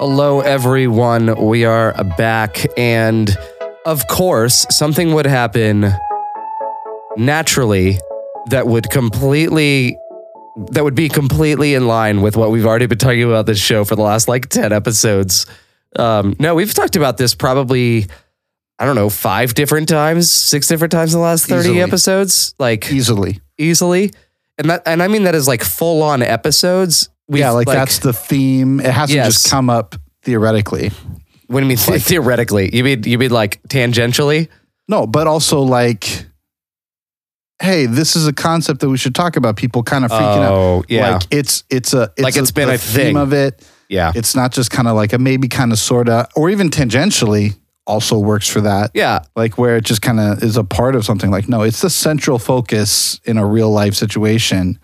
Hello, everyone. We are back. And of course, something would happen naturally that would completely. That would be completely in line with what we've already been talking about this show for the last like 10 episodes. Um, no, we've talked about this probably, I don't know, five different times, six different times in the last 30 Easily. episodes. Like easily. easily. And that and I mean that is like full on episodes. We've, yeah, like, that's the theme. It hasn't Yes. just come up theoretically. what do you mean theoretically? You mean you mean like tangentially? No, but also like, hey, this is a concept that we should talk about. People kind of freaking out. Oh, yeah. Like it's it's a it's Like it's a, been a theme thing. of it. Yeah. It's not just kind of like a maybe kind of sorta or even tangentially also works for that. Yeah. Like where it just kind of is a part of something. Like no, it's the central focus in a real life situation.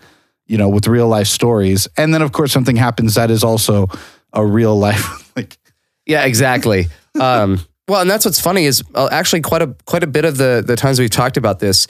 You know, with real life stories, and then of course something happens that is also a real life like Yeah, exactly. um, well, and that's what's funny is uh, actually quite a quite a bit of the the times we've talked about this,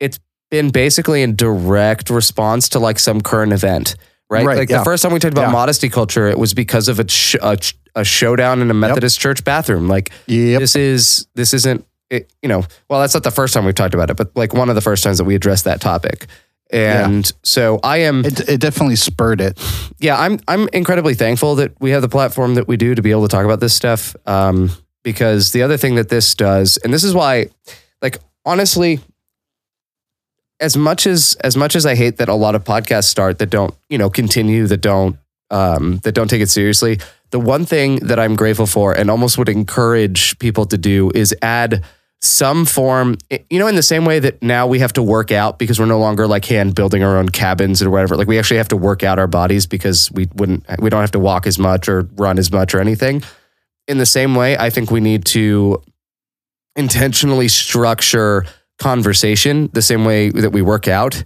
it's been basically in direct response to like some current event, right? Right, like yeah. the first time we talked about Yeah. modesty culture, it was because of a sh- a, ch- a showdown in a Methodist church bathroom. Like Yep. this is this isn't it, you know well that's not the first time we've talked about it, but like one of the first times that we addressed that topic. And so I am It, it definitely spurred it. yeah, I'm I'm incredibly thankful that we have the platform that we do to be able to talk about this stuff. Um, because the other thing that this does, and this is why, like honestly, as much as as much as I hate that a lot of podcasts start that don't you know continue that don't um, that don't take it seriously. The one thing that I'm grateful for and almost would encourage people to do is add some form, you know, in the same way that now we have to work out because we're no longer like hand building our own cabins or whatever. Like we actually have to work out our bodies because we wouldn't, we don't have to walk as much or run as much or anything. In the same way, I think we need to intentionally structure conversation the same way that we work out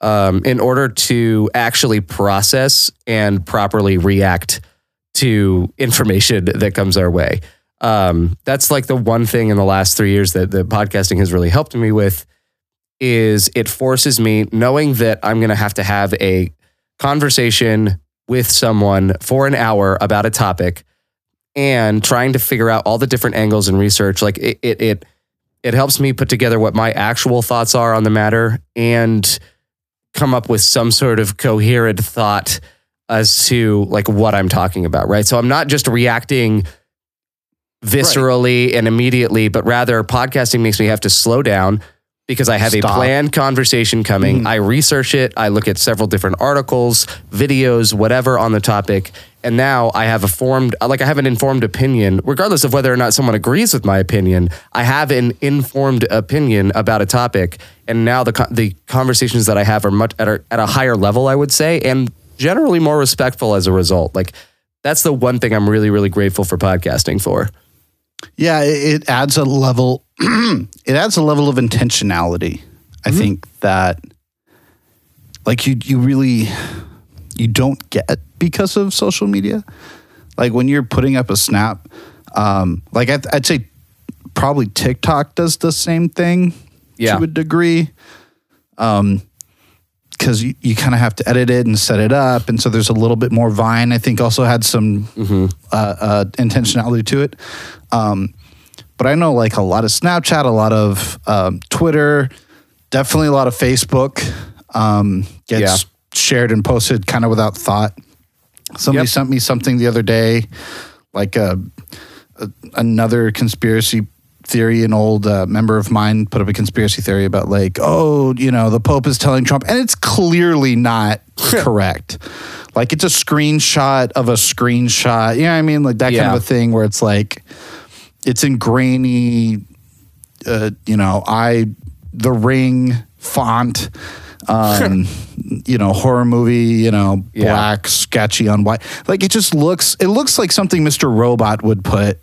um, in order to actually process and properly react to information that comes our way. Um, that's like the one thing in the last three years that the podcasting has really helped me with is it forces me knowing that I'm going to have to have a conversation with someone for an hour about a topic and trying to figure out all the different angles and research like it it it, it helps me put together what my actual thoughts are on the matter and come up with some sort of coherent thought as to like what I'm talking about, right? So I'm not just reacting viscerally and immediately, but rather podcasting makes me have to slow down because I have a planned conversation coming. Mm. I research it, I look at several different articles, videos, whatever on the topic, and now I have a formed like I have an informed opinion regardless of whether or not someone agrees with my opinion. I have an informed opinion about a topic and now the the conversations that I have are much at a, at a higher level I would say and generally more respectful as a result. Like that's the one thing I'm really really grateful for podcasting for. Yeah, it, it adds a level. it adds a level of intentionality. I think that, like you, you really, you don't get because of social media. Like when you're putting up a snap, um, like I'd, I'd say, probably TikTok does the same thing Yeah. to a degree. Um, because you, you kind of have to edit it and set it up, and so there's a little bit more Vine. I think also had some uh, uh, intentionality to it. Um, but I know like a lot of Snapchat, a lot of um, Twitter, definitely a lot of Facebook um, gets Yeah. shared and posted kind of without thought. Somebody Yep. sent me something the other day, like a, a another conspiracy theory. An old uh, member of mine put up a conspiracy theory about like, oh, you know, the Pope is telling Trump, and it's clearly not correct. Like it's a screenshot of a screenshot. You know what I mean? Like that kind of a thing where it's like it's in grainy, uh, you know, I the ring font. Um, you know, horror movie, you know, Yeah. black, sketchy on white. Like it just looks it looks like something Mr. Robot would put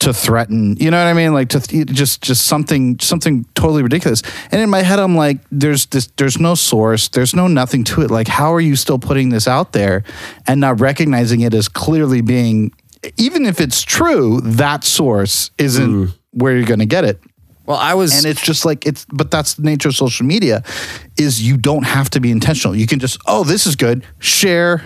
to threaten you know what i mean like to th- just just something something totally ridiculous and in my head i'm like there's this there's no source there's no nothing to it like how are you still putting this out there and not recognizing it as clearly being even if it's true that source isn't mm. where you're going to get it Well, I was and it's just like it's but that's the nature of social media is you don't have to be intentional you can just oh this is good share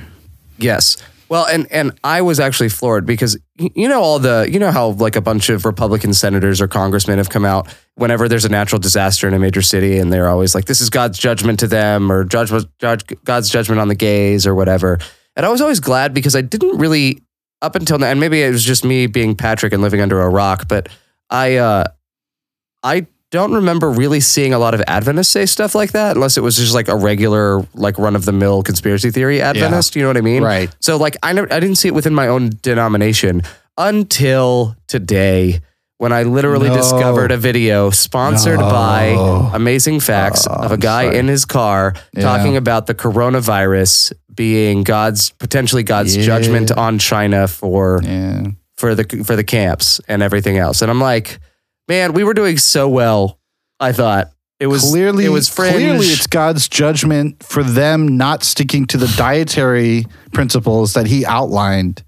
Yes. Well, and and I was actually floored because you know all the you know how like a bunch of Republican senators or congressmen have come out whenever there's a natural disaster in a major city, and they're always like, "This is God's judgment to them," or "Judgment, judge, God's judgment on the gays," or whatever. And I was always glad because I didn't really up until now, and maybe it was just me being Patrick and living under a rock, but I uh, I don't remember really seeing a lot of Adventists say stuff like that, unless it was just like a regular, like run of the mill conspiracy theory Adventist. You know what I mean? Right. So like I never, I didn't see it within my own denomination until today when I literally No. discovered a video sponsored No. by Amazing Facts Oh, of a guy sorry. in his car Yeah. talking about the coronavirus being God's potentially God's Yeah. judgment on China for yeah for the for the camps and everything else. And I'm like, man, we were doing so well. I thought it was clearly it was fringe. clearly it's god's judgment for them not sticking to the dietary principles that he outlined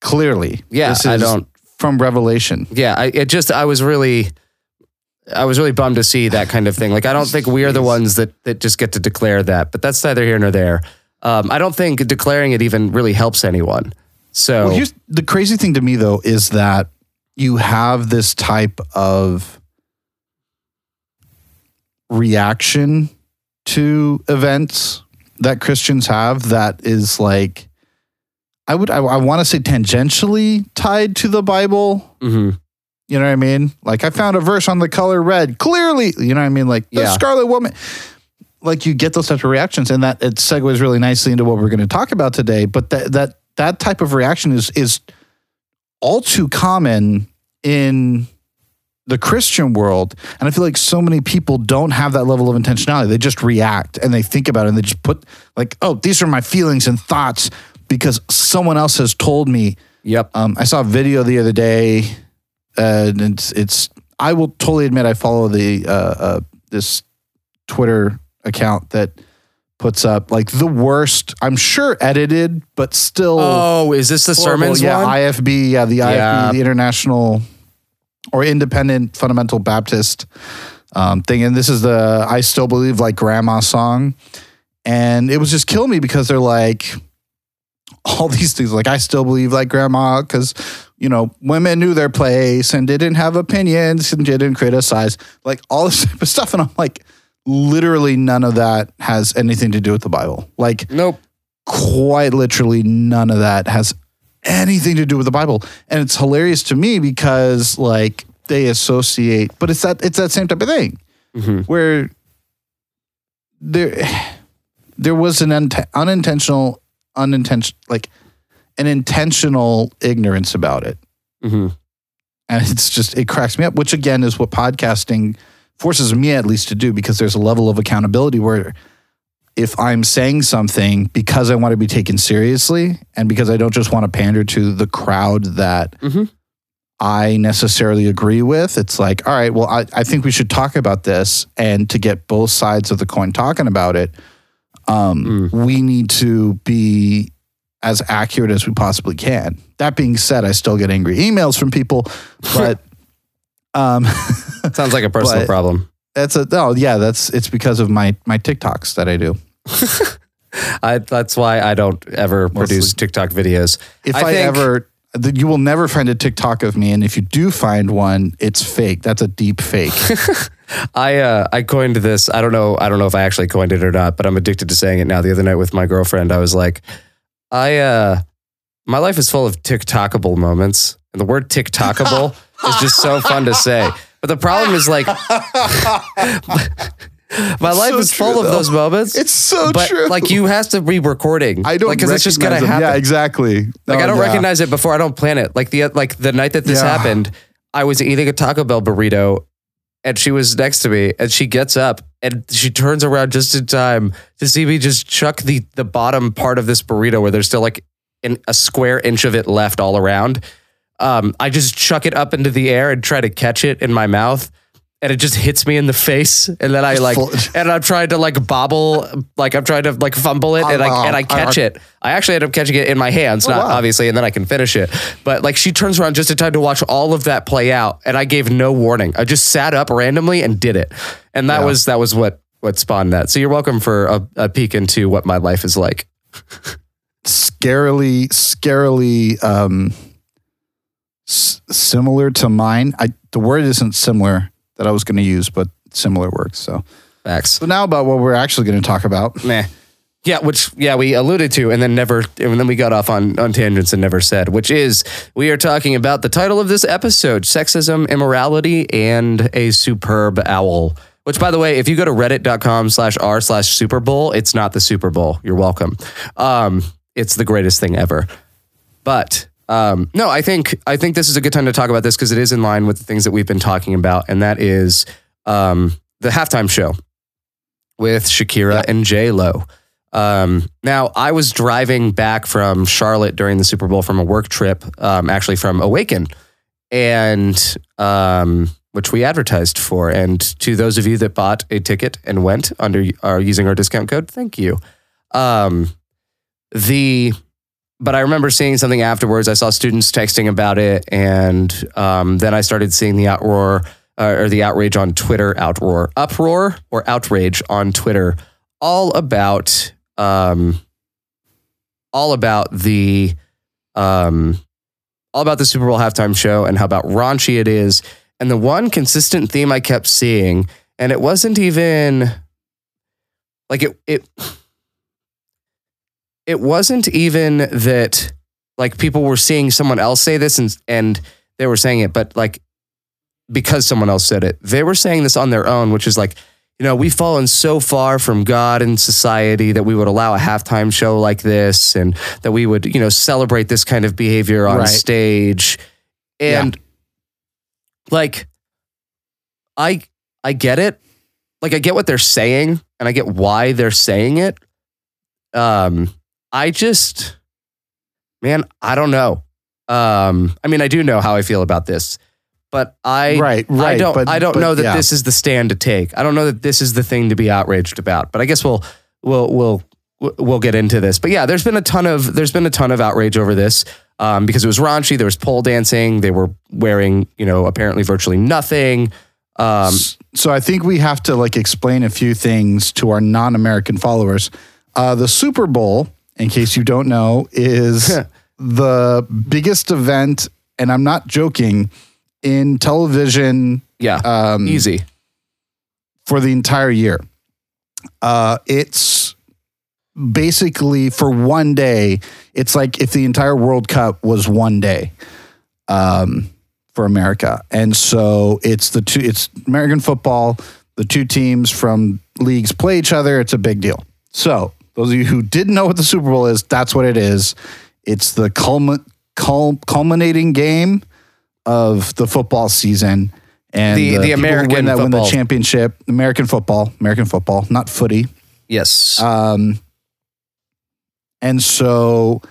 clearly Yeah, this I is don't- from revelation yeah, I it just I was really I was really bummed to see that kind of thing. Like I don't think we are the ones that that just get to declare that, but that's neither here nor there. Um, I don't think declaring it even really helps anyone. So Well, here's the crazy thing to me though is that you have this type of reaction to events that Christians have that is like I would I, I want to say tangentially tied to the Bible. mhm. You know what I mean? Like I found a verse on the color red. Clearly, you know what I mean? Like the Yeah. Scarlet Woman. Like you get those types of reactions, and that it segues really nicely into what we're going to talk about today. But that that that type of reaction is is all too common in the Christian world. And I feel like so many people don't have that level of intentionality. They just react and they think about it and they just put like, oh, these are my feelings and thoughts because someone else has told me Yep. um, I saw a video the other day, uh, and it's it's. I will totally admit I follow the uh, uh, this Twitter account that puts up like the worst. I'm sure edited, but still. Oh, is this the horrible. sermons yeah, one? IFB, yeah, the IFB, Yeah. the International or Independent Fundamental Baptist um, thing, and this is the "I Still Believe Like Grandma" song, and it was just killing me because they're like all these things, like I still believe like grandma because you know women knew their place and didn't have opinions and didn't criticize, like all this type of stuff, and I'm like, literally none of that has anything to do with the Bible, like nope. quite literally none of that has anything to do with the Bible. And it's hilarious to me because like they associate, but it's that it's that same type of thing Mhm. where there there was an unt- unintentional unintentional like an intentional ignorance about it. Mhm. And it's just it cracks me up, which again is what podcasting forces me at least to do because there's a level of accountability where if I'm saying something because I want to be taken seriously and because I don't just want to pander to the crowd that Mhm. I necessarily agree with, it's like, all right, well, I, I think we should talk about this. And to get both sides of the coin talking about it, um, we need to be as accurate as we possibly can. That being said, I still get angry emails from people, but um, Sounds like a personal problem. that's a oh yeah, that's it's because of my my TikToks that I do. I, that's why I don't ever produce TikTok videos. If I I, think- ever, you will never find a TikTok of me, and if you do find one, it's fake. That's a deep fake. I uh, I coined this. I don't know. I don't know if I actually coined it or not, but I'm addicted to saying it now. The other night with my girlfriend, I was like, I uh, my life is full of TikTokable moments, and the word TikTokable is just so fun to say. But the problem is like, my life so is true, full of though. those moments. it's so but true. like you has to be recording. I don't like because it's just gonna them. happen. Yeah, exactly. Like Oh, I don't yeah. recognize it before I don't plan it. Like the like the night that this Yeah. happened, I was eating a Taco Bell burrito and she was next to me and she gets up and she turns around just in time to see me just chuck the the bottom part of this burrito where there's still like in a square inch of it left all around. Um, I just chuck it up into the air and try to catch it in my mouth. And it just hits me in the face, and then i like and i'm trying to like bobble, like I'm trying to like fumble it, and I and I catch it. I actually end up catching it in my hands, not obviously, and then I can finish it. But like she turns around just in time to watch all of that play out, and I gave no warning. I just sat up randomly and did it, and that was that was what what spawned that. So you're welcome for a, a peek into what my life is like. scarily, scarily um, s- similar to mine. I the word isn't similar that I was going to use, but similar works. So, Facts. so now about what we're actually going to talk about. Nah. Yeah, which yeah we alluded to, and then never, and then we got off on on tangents and never said, which is we are talking about the title of this episode: sexism, immorality, and a superb owl. Which, by the way, if you go to reddit.com slash r slash Super Bowl, it's not the Super Bowl. You're welcome. Um, it's the greatest thing ever. But um, no, I think I think this is a good time to talk about this because it is in line with the things that we've been talking about, and that is um, the halftime show with Shakira and J Lo. Um, now, I was driving back from Charlotte during the Super Bowl from a work trip, um, actually from Awaken, and um, which we advertised for. And to those of you that bought a ticket and went under are using our discount code, thank you. Um, the but I remember seeing something afterwards. I saw students texting about it, and um, then I started seeing the outroar uh, or the outrage on Twitter, outroar, uproar, or outrage on Twitter, all about um, all about the um, all about the Super Bowl halftime show and how about raunchy it is. And the one consistent theme I kept seeing, and it wasn't even like it it it wasn't even that like people were seeing someone else say this and and they were saying it, but like because someone else said it, they were saying this on their own, which is like, you know, we've fallen so far from God and society that we would allow a halftime show like this and that we would, you know, celebrate this kind of behavior on Right. stage. And like I I get it. Like I get what they're saying and I get why they're saying it. Um I just man, I don't know. Um I mean I do know how I feel about this, but I right, right. I don't but- I don't but know that yeah. this is the stand to take. I don't know that this is the thing to be outraged about. But I guess we'll we'll we'll we'll get into this. But yeah, there's been a ton of there's been a ton of outrage over this um, because it was raunchy. There was pole dancing. They were wearing you know apparently virtually nothing. Um, so I think we have to like explain a few things to our non-American followers. Uh, the Super Bowl, in case you don't know, is the biggest event, and I'm not joking, in television yeah, um, easy. for the entire year. Uh, it's basically for one day. It's like if the entire World Cup was one day um, for America, and so it's the two. It's American football. The two teams from leagues play each other. It's a big deal. So those of you who didn't know what the Super Bowl is, that's what it is. It's the culmin- cul- culminating game of the football season. And The- the who American win that win the championship, American football, American football, not footy. Yes. Um, and so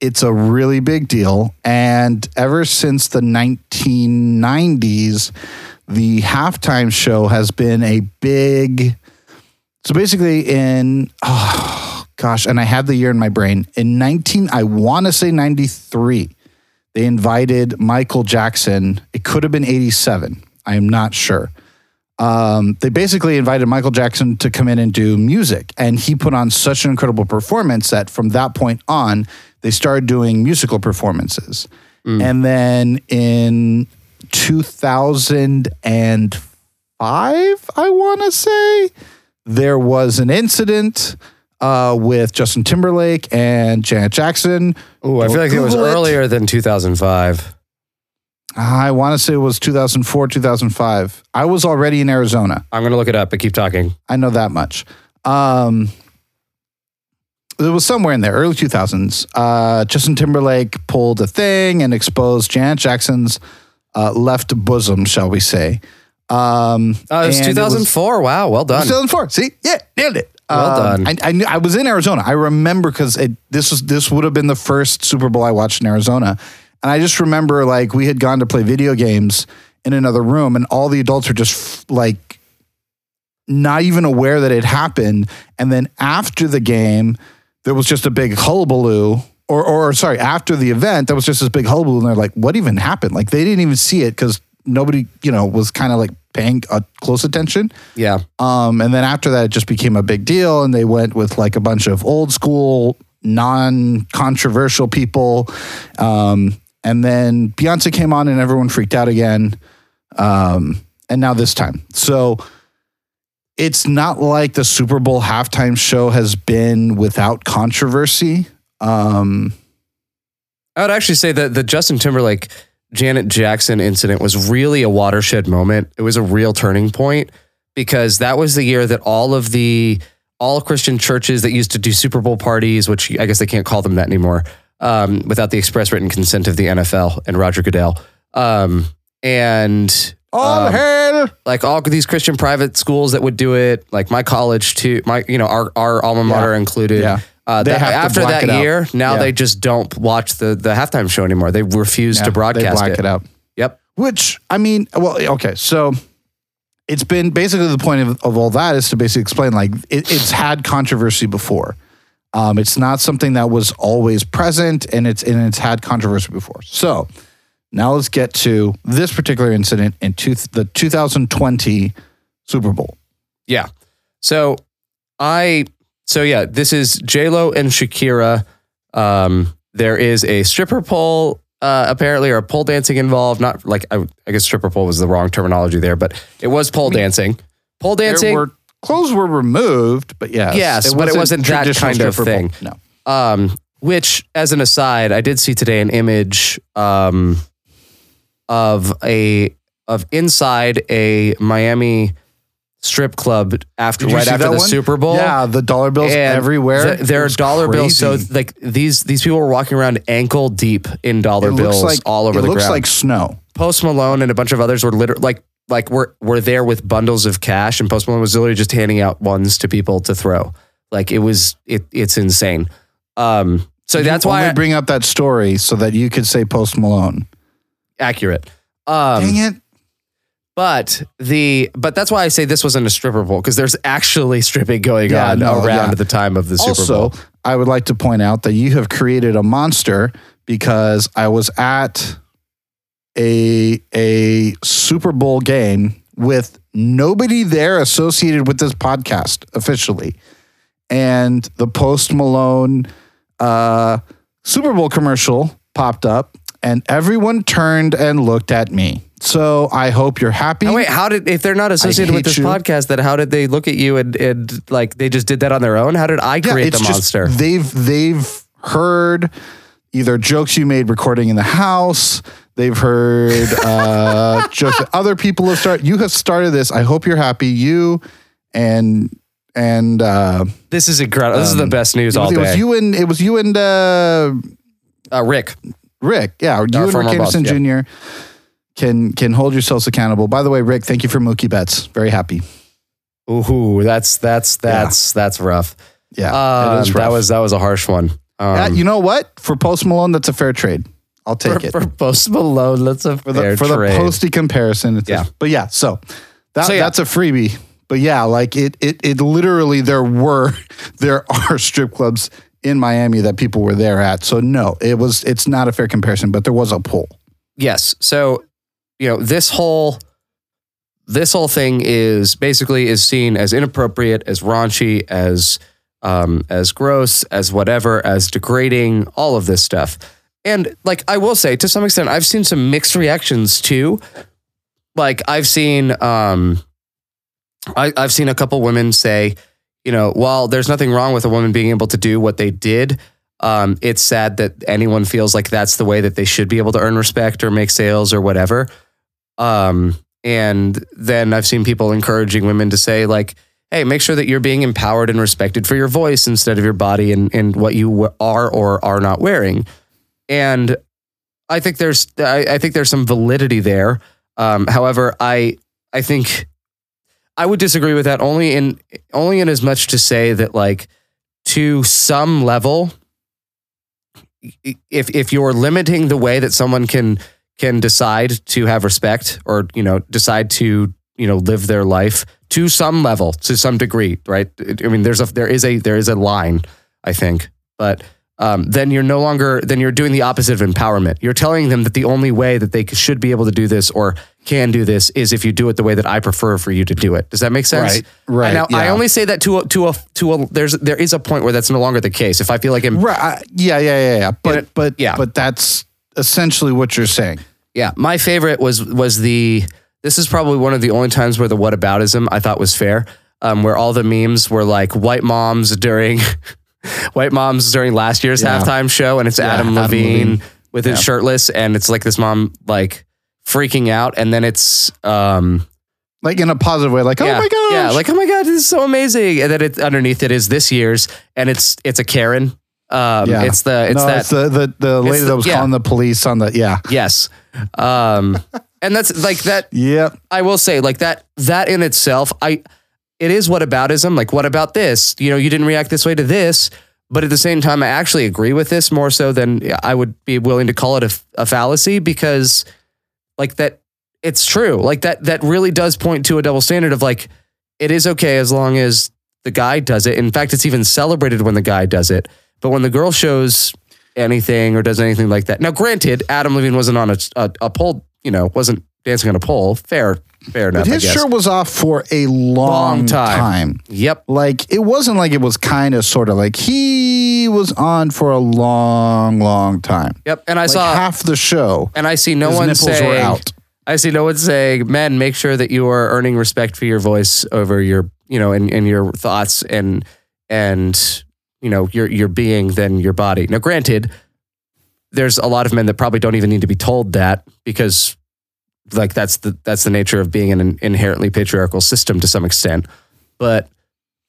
it's a really big deal. And ever since the 1990s, the halftime show has been a big. So basically, in oh gosh, and I had the year in my brain. In 19, I want to say 93, they invited Michael Jackson. It could have been 87. I am not sure um, they basically invited Michael Jackson to come in and do music. And he put on such an incredible performance that from that point on, they started doing musical performances. And then in 2005, I want to say, there was an incident uh, with Justin Timberlake and Janet Jackson. Oh, I feel like it was it. earlier than 2005. I want to say it was 2004, 2005. I was already in Arizona. I'm gonna look it up, but keep talking. I know that much. Um, it was somewhere in there, early 2000s. Uh, Justin Timberlake pulled a thing and exposed Janet Jackson's uh, left bosom, shall we say. Um, Oh, it was and 2004. wow, well done. 2004. See, yeah, nailed it. Well Um, done. I, I knew I was in Arizona. I remember because it this was this would have been the first Super Bowl I watched in Arizona, and I just remember like we had gone to play video games, in another room, and all the adults are just like not even aware that it happened. And then after the game, there was just a big hullabaloo. Or, or sorry, after the event, there was just this big hullabaloo, and they're like, "What even happened?" Like they didn't even see it because nobody, you know, was kind of like paying uh, close attention. Yeah. Um, and then after that, it just became a big deal, and they went with like a bunch of old school, non controversial people. Um, and then Beyonce came on, and everyone freaked out again. Um, and now this time. So it's not like the Super Bowl halftime show has been without controversy. Um, I would actually say that the Justin Timberlake Janet Jackson incident was really a watershed moment. It was a real turning point because that was the year that all of the all Christian churches that used to do Super Bowl parties, which I guess they can't call them that anymore, um, without the express written consent of the NFL and Roger Goodell, um, and all um, hail. like all these Christian private schools that would do it, like my college too, my you know our our alma mater Yeah. included. Yeah. Uh, They that- have after that it out. year, now Yeah. they just don't watch the the halftime show anymore. They refuse Yeah, to broadcast they black it. it out. Yep. Which I mean, well, okay, so it's been basically the point of, of all that is to basically explain like it, it's had controversy before. Um, it's not something that was always present, and it's and it's had controversy before. So now let's get to this particular incident in two, the 2020 Super Bowl. Yeah. So I so yeah, this is J Lo and Shakira. Um, there is a stripper pole uh, apparently or pole dancing involved. Not like I, I guess stripper pole was the wrong terminology there, but it was pole dancing. Pole dancing. Were, clothes were removed, but yes, Yes, but it wasn't that traditional kind of thing. pole. No. Um, which, as an aside, I did see today an image um, of a of inside a Miami strip club after right after the one? Super Bowl. Yeah, the dollar bills And everywhere. th- there are dollar bills. So like these these people were walking around ankle deep in dollar it bills like all over it the looks ground. like snow. Post Malone and a bunch of others were literally like like were were there with bundles of cash, and Post Malone was literally just handing out ones to people to throw. Like it was it it's insane. Um, so that's why I, bring up that story so that you could say Post Malone. accurate. Um, Dang it! But the but that's why I say this wasn't a stripper bowl because there's actually stripping going Yeah, on no, around yeah. the time of the Super Also, Bowl. I would like to point out that you have created a monster because I was at a a Super Bowl game with nobody there associated with this podcast officially, and the Post Malone uh, Super Bowl commercial popped up, and everyone turned and looked at me. So I hope you're happy. Oh, wait, how did if they're not associated with this you. podcast, then how did they look at you and and like they just did that on their own? How did I create the it's monster? Just, they've they've heard either jokes you made recording in the house. They've heard uh, jokes that other people have started. You have started this. I hope you're happy. You and and uh, this is incredible. This is the um, best news it was, all it was you and it was you and uh, uh, Rick, Rick. Yeah, you and Rick boss, Anderson Jr. can can hold yourselves accountable. By the way, Rick, thank you for Mookie Betts. Very happy. ooh, that's that's that's that's rough. Yeah, Um, is that was that was a harsh one. Um, Yeah, you know what? For Post Malone, that's a fair trade. I'll take for, it. for Post Malone, that's a for the for the trade. posty comparison. It's Yeah. a, but yeah, so that So, yeah. that's a freebie. But yeah, like it it it literally there were there are strip clubs in Miami that people were there at. So no, it was it's not a fair comparison, but there was a pole. yes. So you know this whole this whole thing is basically is seen as inappropriate, as raunchy, as um, as gross, as whatever, as degrading, all of this stuff. And like I will say, to some extent, I've seen some mixed reactions too. Like I've seen, um, I, I've seen a couple women say, you know, while there's nothing wrong with a woman being able to do what they did, um, it's sad that anyone feels like that's the way that they should be able to earn respect or make sales or whatever. Um, and then I've seen people encouraging women to say, like, hey, make sure that you're being empowered and respected for your voice instead of your body and, and what you are or are not wearing. And I think there's I, I think there's some validity there. Um, however, I I think I would disagree with that only in only in as much to say that like to some level, if if you're limiting the way that someone can can decide to have respect or you know decide to you know live their life to some level to some degree right i mean there's a there is a there is a line i think but um, then you're no longer then you're doing the opposite of empowerment you're telling them that the only way that they should be able to do this or can do this is if you do it the way that i prefer for you to do it does that make sense Right, right, now i only say that to a to a to a there's there is a point where that's no longer the case if i feel like I'm, Right. I- Yeah, yeah, yeah, yeah. But it- but yeah. but that's essentially what you're saying. Yeah, my favorite was was the. This is probably one of the only times where the whataboutism I thought was fair. Um, where all the memes were like white moms during white moms during last year's Yeah. halftime show, and it's Yeah, Adam, Adam Levine, Levine. with his shirtless, and it's like this mom like freaking out, and then it's um Like in a positive way, like, yeah, oh my god, yeah, like oh my god, this is so amazing, and then it underneath it is this year's, and it's it's a Karen. Um, Yeah. it's the it's no, that it's the the, the lady the- that was yeah. calling the police on the yeah. yes, um, and that's like that Yep. I will say, like that, that in itself, I, it is what aboutism. Like, what about this? You know, you didn't react this way to this, but at the same time, I actually agree with this more so than I would be willing to call it a, a fallacy because, like that, it's true. Like that, that really does point to a double standard of like, it is okay as long as the guy does it. In fact, it's even celebrated when the guy does it. But when the girl shows anything or does anything like that, now granted, Adam Levine wasn't on a, a, a pole, you know, wasn't dancing on a pole. Fair, fair enough. But I his shirt was off for a long, Long time. time. Yep. Like it wasn't like it was kind of sort of like he was on for a long, long time. Yep. And I Like saw, half the show. and I see no one saying. I see no one saying, men, make sure that you are earning respect for your voice over your, you know, and, and your thoughts and, and, you know, your, your being than your body. Now, granted, there's a lot of men that probably don't even need to be told that because like that's the, that's the nature of being in an inherently patriarchal system to some extent. But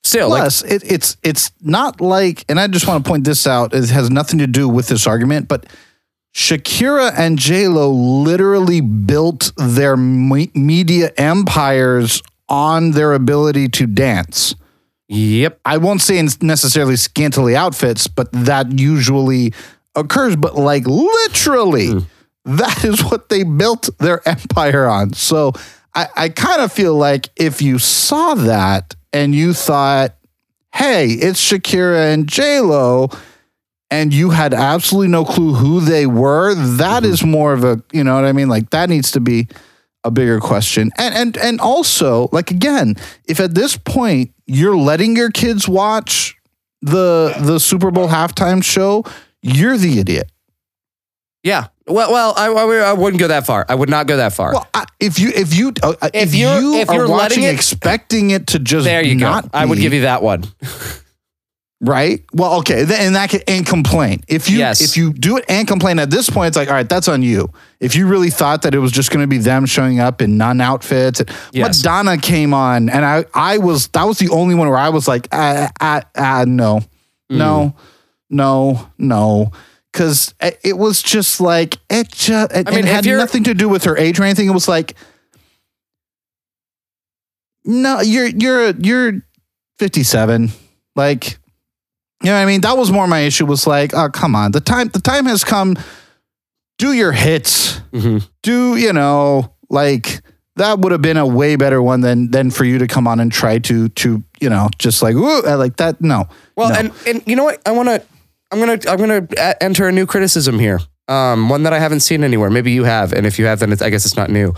still, like, Plus, it, it's it's not like, and I just want to point this out. It has nothing to do with this argument, but Shakira and J Lo literally built their me- media empires on their ability to dance. Yep. I won't say in necessarily scantily outfits, but that usually occurs. But like literally, hmm. that is what they built their empire on. So I, I kind of feel like if you saw that and you thought, hey, it's Shakira and J Lo, and you had absolutely no clue who they were, that mm-hmm. is more of a, you know what I mean? Like that needs to be a bigger question. And and and also, like again, if at this point you're letting your kids watch the the Super Bowl halftime show, you're the idiot. Yeah. Well, well, I, I, I wouldn't go that far. I would not go that far. Well, I, if you if you uh, if, If you're- you if are you're letting watching it- expecting it to just there you not go. I would give you that one. right. Well, okay, then and that can, and complain if you Yes. if you do it and complain at this point, it's like all right, that's on you. If you really thought that it was just going to be them showing up in non outfits, Yes. Madonna came on, and I I was that was the only one where I was like ah ah, ah no Mm. no no no. Because it was just like it just it, mean, it had nothing to do with her age or anything. It was like, no, you're you're you're 57. Like, you know what I mean? That was more my issue. Was like, oh come on, the time the time has come. Do your hits. Mhm. Do you know like that would have been a way better one than than for you to come on and try to to you know just like woo, like that. No. Well, No. and and you know what? I want to. I'm gonna. I'm gonna enter a new criticism here. Um, one that I haven't seen anywhere. Maybe you have, and if you have, then it's, I guess it's not new.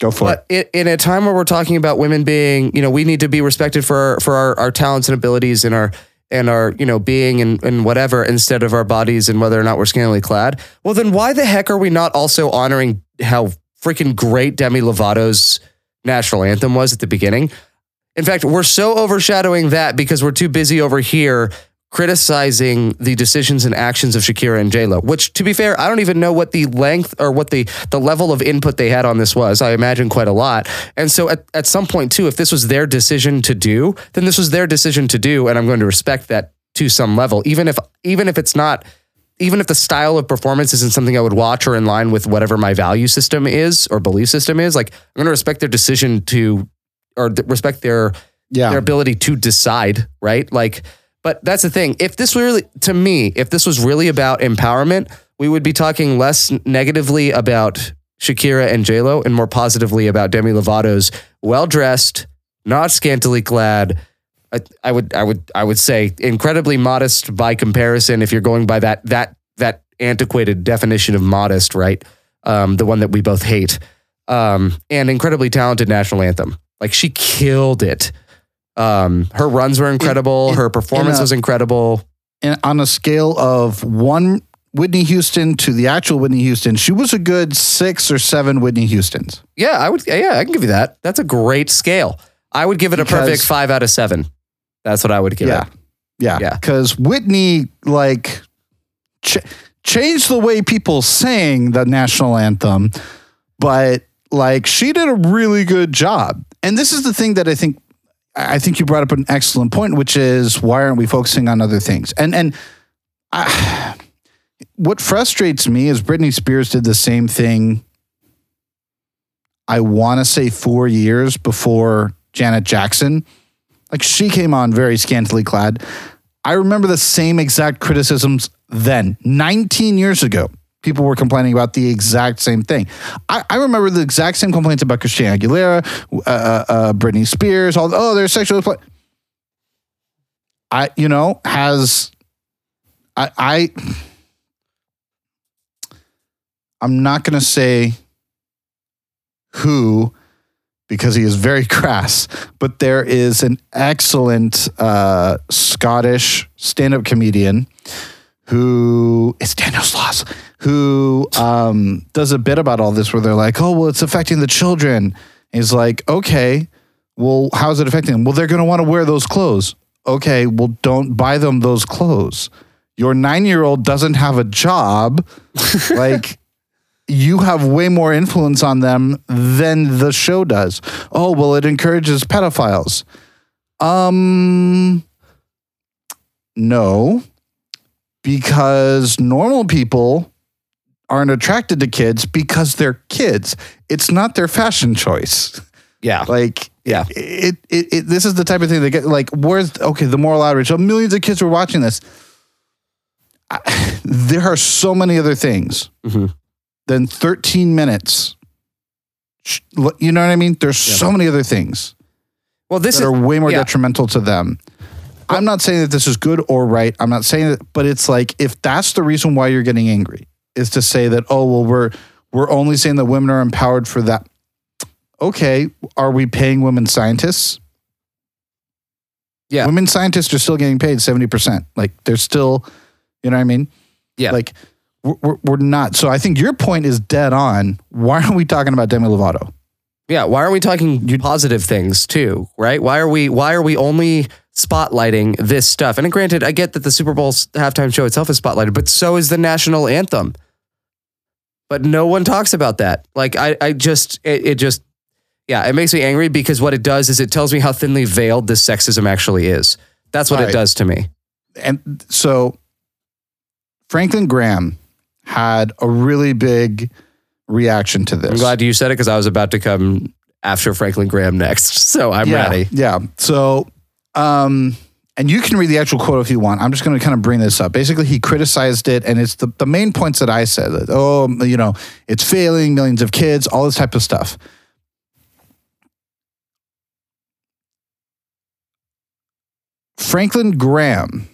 go for it. But it, in a time where we're talking about women being, you know, we need to be respected for our, for our, our talents and abilities and our and our, you know, being and, and whatever instead of our bodies and whether or not we're scantily clad. Well, then why the heck are we not also honoring how freaking great Demi Lovato's national anthem was at the beginning? In fact, we're so overshadowing that because we're too busy over here criticizing the decisions and actions of Shakira and J-Lo, which to be fair, I don't even know what the length or what the the level of input they had on this was. I imagine quite a lot. And so at, at some point too, if this was their decision to do, then this was their decision to do, and I'm going to respect that to some level, even if even if it's not even if the style of performance isn't something I would watch or in line with whatever my value system is or belief system is, like I'm going to respect their decision to or respect their Yeah. their ability to decide, right? Like, but that's the thing. If this were really, to me, if this was really about empowerment, we would be talking less negatively about Shakira and J Lo, and more positively about Demi Lovato's well dressed, not scantily clad. I, I would I would I would say incredibly modest by comparison. If you're going by that that that antiquated definition of modest, right? Um, the one that we both hate, um, and incredibly talented national anthem. Like she killed it. Um, her runs were incredible. in- her performance in a- was incredible. On a scale of one Whitney Houston to the actual Whitney Houston, she was a good six or seven Whitney Houstons. Yeah, I would. Yeah, I can give you that. That's a great scale. I would give it a perfect five out of seven. That's what I would give Yeah. it. Yeah. Yeah. Because Whitney, like, ch- changed the way people sang the national anthem, but like, she did a really good job. And this is the thing that I think. I think you brought up an excellent point, which is why aren't we focusing on other things? And and I, what frustrates me is Britney Spears did the same thing. I want to say four years before Janet Jackson. Like she came on very scantily clad. I remember the same exact criticisms then, 19 years ago. People were complaining about the exact same thing. I, I remember the exact same complaints about Christina Aguilera, uh, uh, uh, Britney Spears. All oh, they're sexual. Play. I you know has I I I'm not going to say who because he is very crass, but there is an excellent uh, Scottish stand up comedian who is Daniel Sloss, who um, does a bit about all this where they're like, oh, well, it's affecting the children. He's like, okay, well, how's it affecting them? Well, they're going to want to wear those clothes. Okay, well, don't buy them those clothes. Your nine year old doesn't have a job. like, you have way more influence on them than the show does. Oh, well, it encourages pedophiles. Um, no, because normal people aren't attracted to kids because they're kids. It's not their fashion choice. Yeah. Like, Yeah. it, it, it this is the type of thing that get like, where's okay, the moral outrage? Oh, millions of kids were watching this. I, there are so many other things Mhm. than 13 minutes. You know what I mean? There's so many other things Well, this that is are way more yeah. detrimental to them. I'm not saying that this is good or right. I'm not saying that, but it's like if that's the reason why you're getting angry is to say that oh well we're we're only saying that women are empowered for that. Okay, are we paying women scientists? Yeah. women scientists are still getting paid seventy percent. Like they're still, you know what I mean? Yeah. Like we're, we're, we're not. So I think your point is dead on. Why aren't we talking about Demi Lovato? Yeah, why aren't we talking positive things too, right? Why are we why are we only spotlighting this stuff? And granted, I get that the Super Bowl halftime show itself is spotlighted, but so is the national anthem. But no one talks about that. Like I I just it, it just yeah, it makes me angry because what it does is it tells me how thinly veiled this sexism actually is. That's what it does to me. and so Franklin Graham had a really big reaction to this. I'm glad you said it because I was about to come after Franklin Graham next. So I'm yeah, ready. Yeah. So, um, and you can read the actual quote if you want. I'm just going to kind of bring this up. Basically, he criticized it, and it's the, the main points that I said. That, oh, you know, it's failing millions of kids, all this type of stuff. Franklin Graham,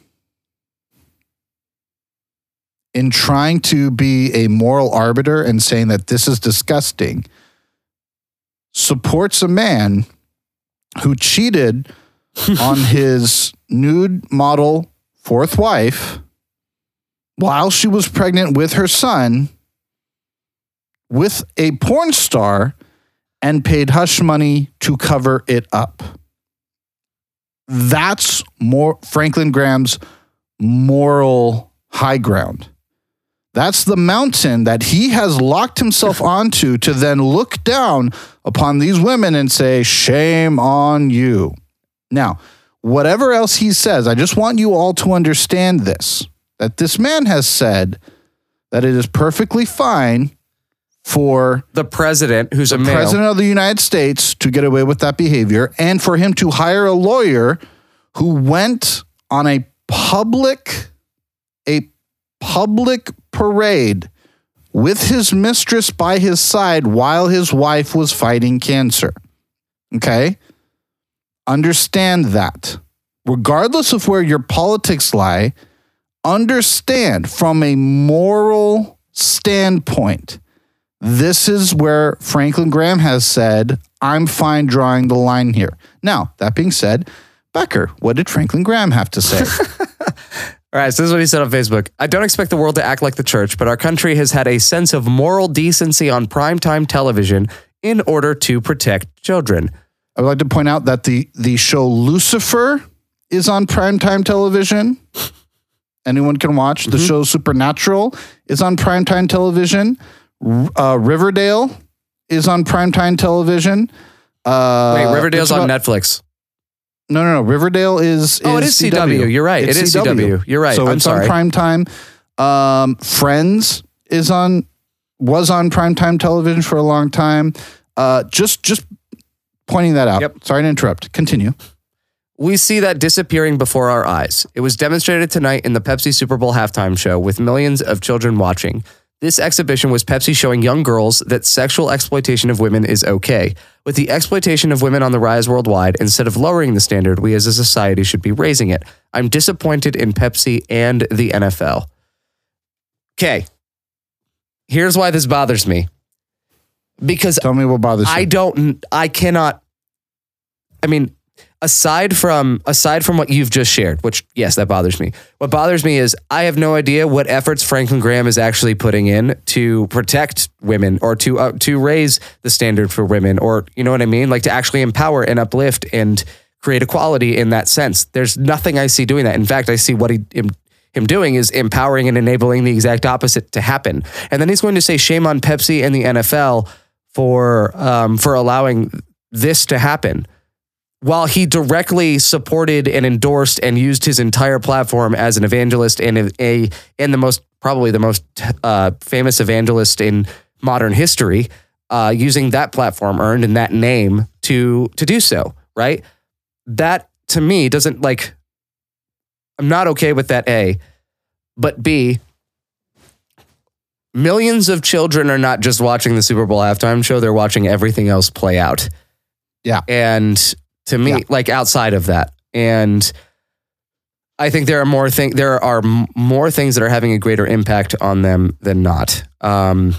in trying to be a moral arbiter and saying that this is disgusting, supports a man who cheated on his nude model fourth wife while she was pregnant with her son with a porn star and paid hush money to cover it up. That's more Franklin Graham's moral high ground. That's the mountain that he has locked himself onto to then look down upon these women and say, Shame on you. Now, whatever else he says, I just want you all to understand this that this man has said that it is perfectly fine for The president, who's a male, president of the United States to get away with that behavior and for him to hire a lawyer who went on a public a public parade with his mistress by his side while his wife was fighting cancer. Okay? Understand that. Regardless of where your politics lie, understand from a moral standpoint, this is where Franklin Graham has said, I'm fine drawing the line here. Now, that being said, Becker, what did Franklin Graham have to say? All right, so this is what he said on Facebook. I don't expect the world to act like the church, but our country has had a sense of moral decency on primetime television in order to protect children. I would like to point out that the the show Lucifer is on primetime television. Anyone can watch. The show Supernatural is on primetime television. Uh, Riverdale is on primetime television. Uh, Wait, Riverdale's what's on Netflix. No, no, no. Riverdale is. Oh, it is CW. You're right. It's It is CW. You're right. So I'm it's sorry. on primetime. Um, Friends is on was on primetime television for a long time. Uh, just just pointing that out. Yep. Sorry to interrupt. Continue. We see that disappearing before our eyes. It was demonstrated tonight in the Pepsi Super Bowl halftime show with millions of children watching. This exhibition was Pepsi showing young girls that sexual exploitation of women is okay. With the exploitation of women on the rise worldwide, instead of lowering the standard, we as a society should be raising it. I'm disappointed in Pepsi and the NFL. Okay. Here's why this bothers me. Because Tell me what bothers you. I don't I cannot I mean aside from aside from what you've just shared which yes that bothers me. What bothers me is I have no idea what efforts Franklin Graham is actually putting in to protect women or to uh, to raise the standard for women or you know what I mean? Like to actually empower and uplift and create equality in that sense. There's nothing I see doing that. In fact I see what he him, him doing is empowering and enabling the exact opposite to happen. And then he's going to say shame on Pepsi and the NFL for um, for allowing this to happen. While he directly supported and endorsed and used his entire platform as an evangelist and a, a and the most probably the most uh, famous evangelist in modern history uh, using that platform earned and that name to to do so right? That to me doesn't like i'm not okay with that a but b millions of children are not just watching the Super Bowl halftime show, they're watching everything else play out. Yeah. And to me, Yeah. like outside of that. And I think there are more things there are more things that are having a greater impact on them than not. Um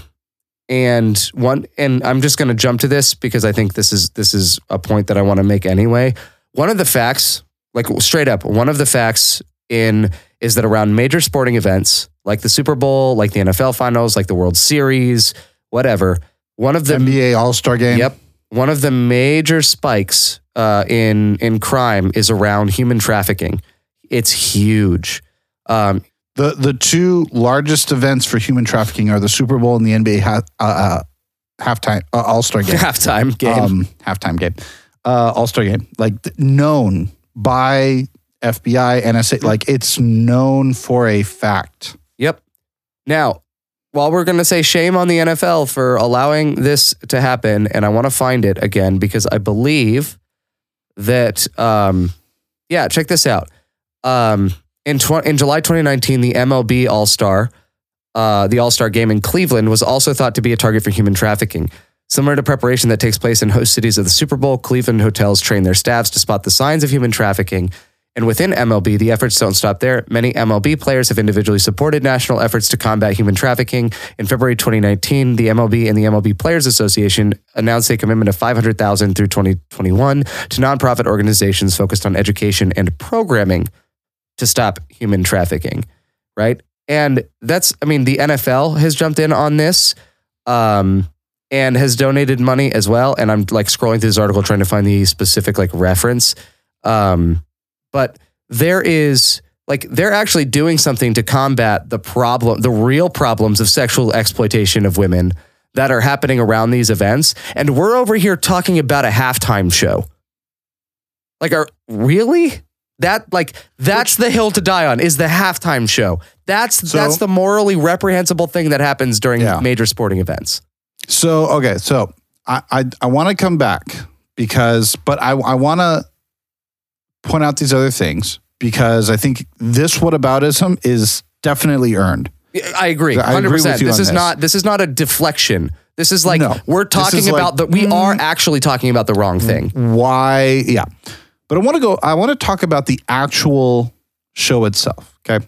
and one and I'm just going to jump to this because I think this is this is a point that I want to make anyway. One of the facts, like straight up, one of the facts in is that around major sporting events like the Super Bowl, like the NFL finals, like the World Series, whatever, one of the NBA All Star Game. Yep. One of the major spikes uh, in in crime is around human trafficking. It's huge. Um, The the two largest events for human trafficking are the Super Bowl and the NBA ha- uh, uh, halftime uh, All Star Game. halftime game. Um, halftime game, uh, All Star game, like known by FBI, NSA, like it's known for a fact. Yep. Now, while we're going to say shame on the NFL for allowing this to happen, and I want to find it again because I believe that, um, yeah, check this out. Um, in, tw- in July 2019, the MLB All Star, uh, the All Star game in Cleveland, was also thought to be a target for human trafficking. Similar to preparation that takes place in host cities of the Super Bowl, Cleveland hotels train their staffs to spot the signs of human trafficking. And within MLB, the efforts don't stop there. Many MLB players have individually supported national efforts to combat human trafficking. In February 2019, the MLB and the MLB Players Association announced a commitment of 500,000 through 2021 to nonprofit organizations focused on education and programming to stop human trafficking, right? And that's, I mean, the NFL has jumped in on this um, and has donated money as well. And I'm like scrolling through this article trying to find the specific like reference. Um, but there is like they're actually doing something to combat the problem, the real problems of sexual exploitation of women that are happening around these events. And we're over here talking about a halftime show. Like, are really? That like that's the hill to die on is the halftime show. That's So- that's the morally reprehensible thing that happens during Yeah. major sporting events. So okay, so I I, I want to come back because, but I I want to point out these other things because I think this whataboutism is definitely earned. I agree, I agree hundred with percent. you This is this. not this is not a deflection. This is like No. we're talking is like, mm. about the we are actually talking about the wrong thing. why yeah but i want to go i want to talk about the actual show itself okay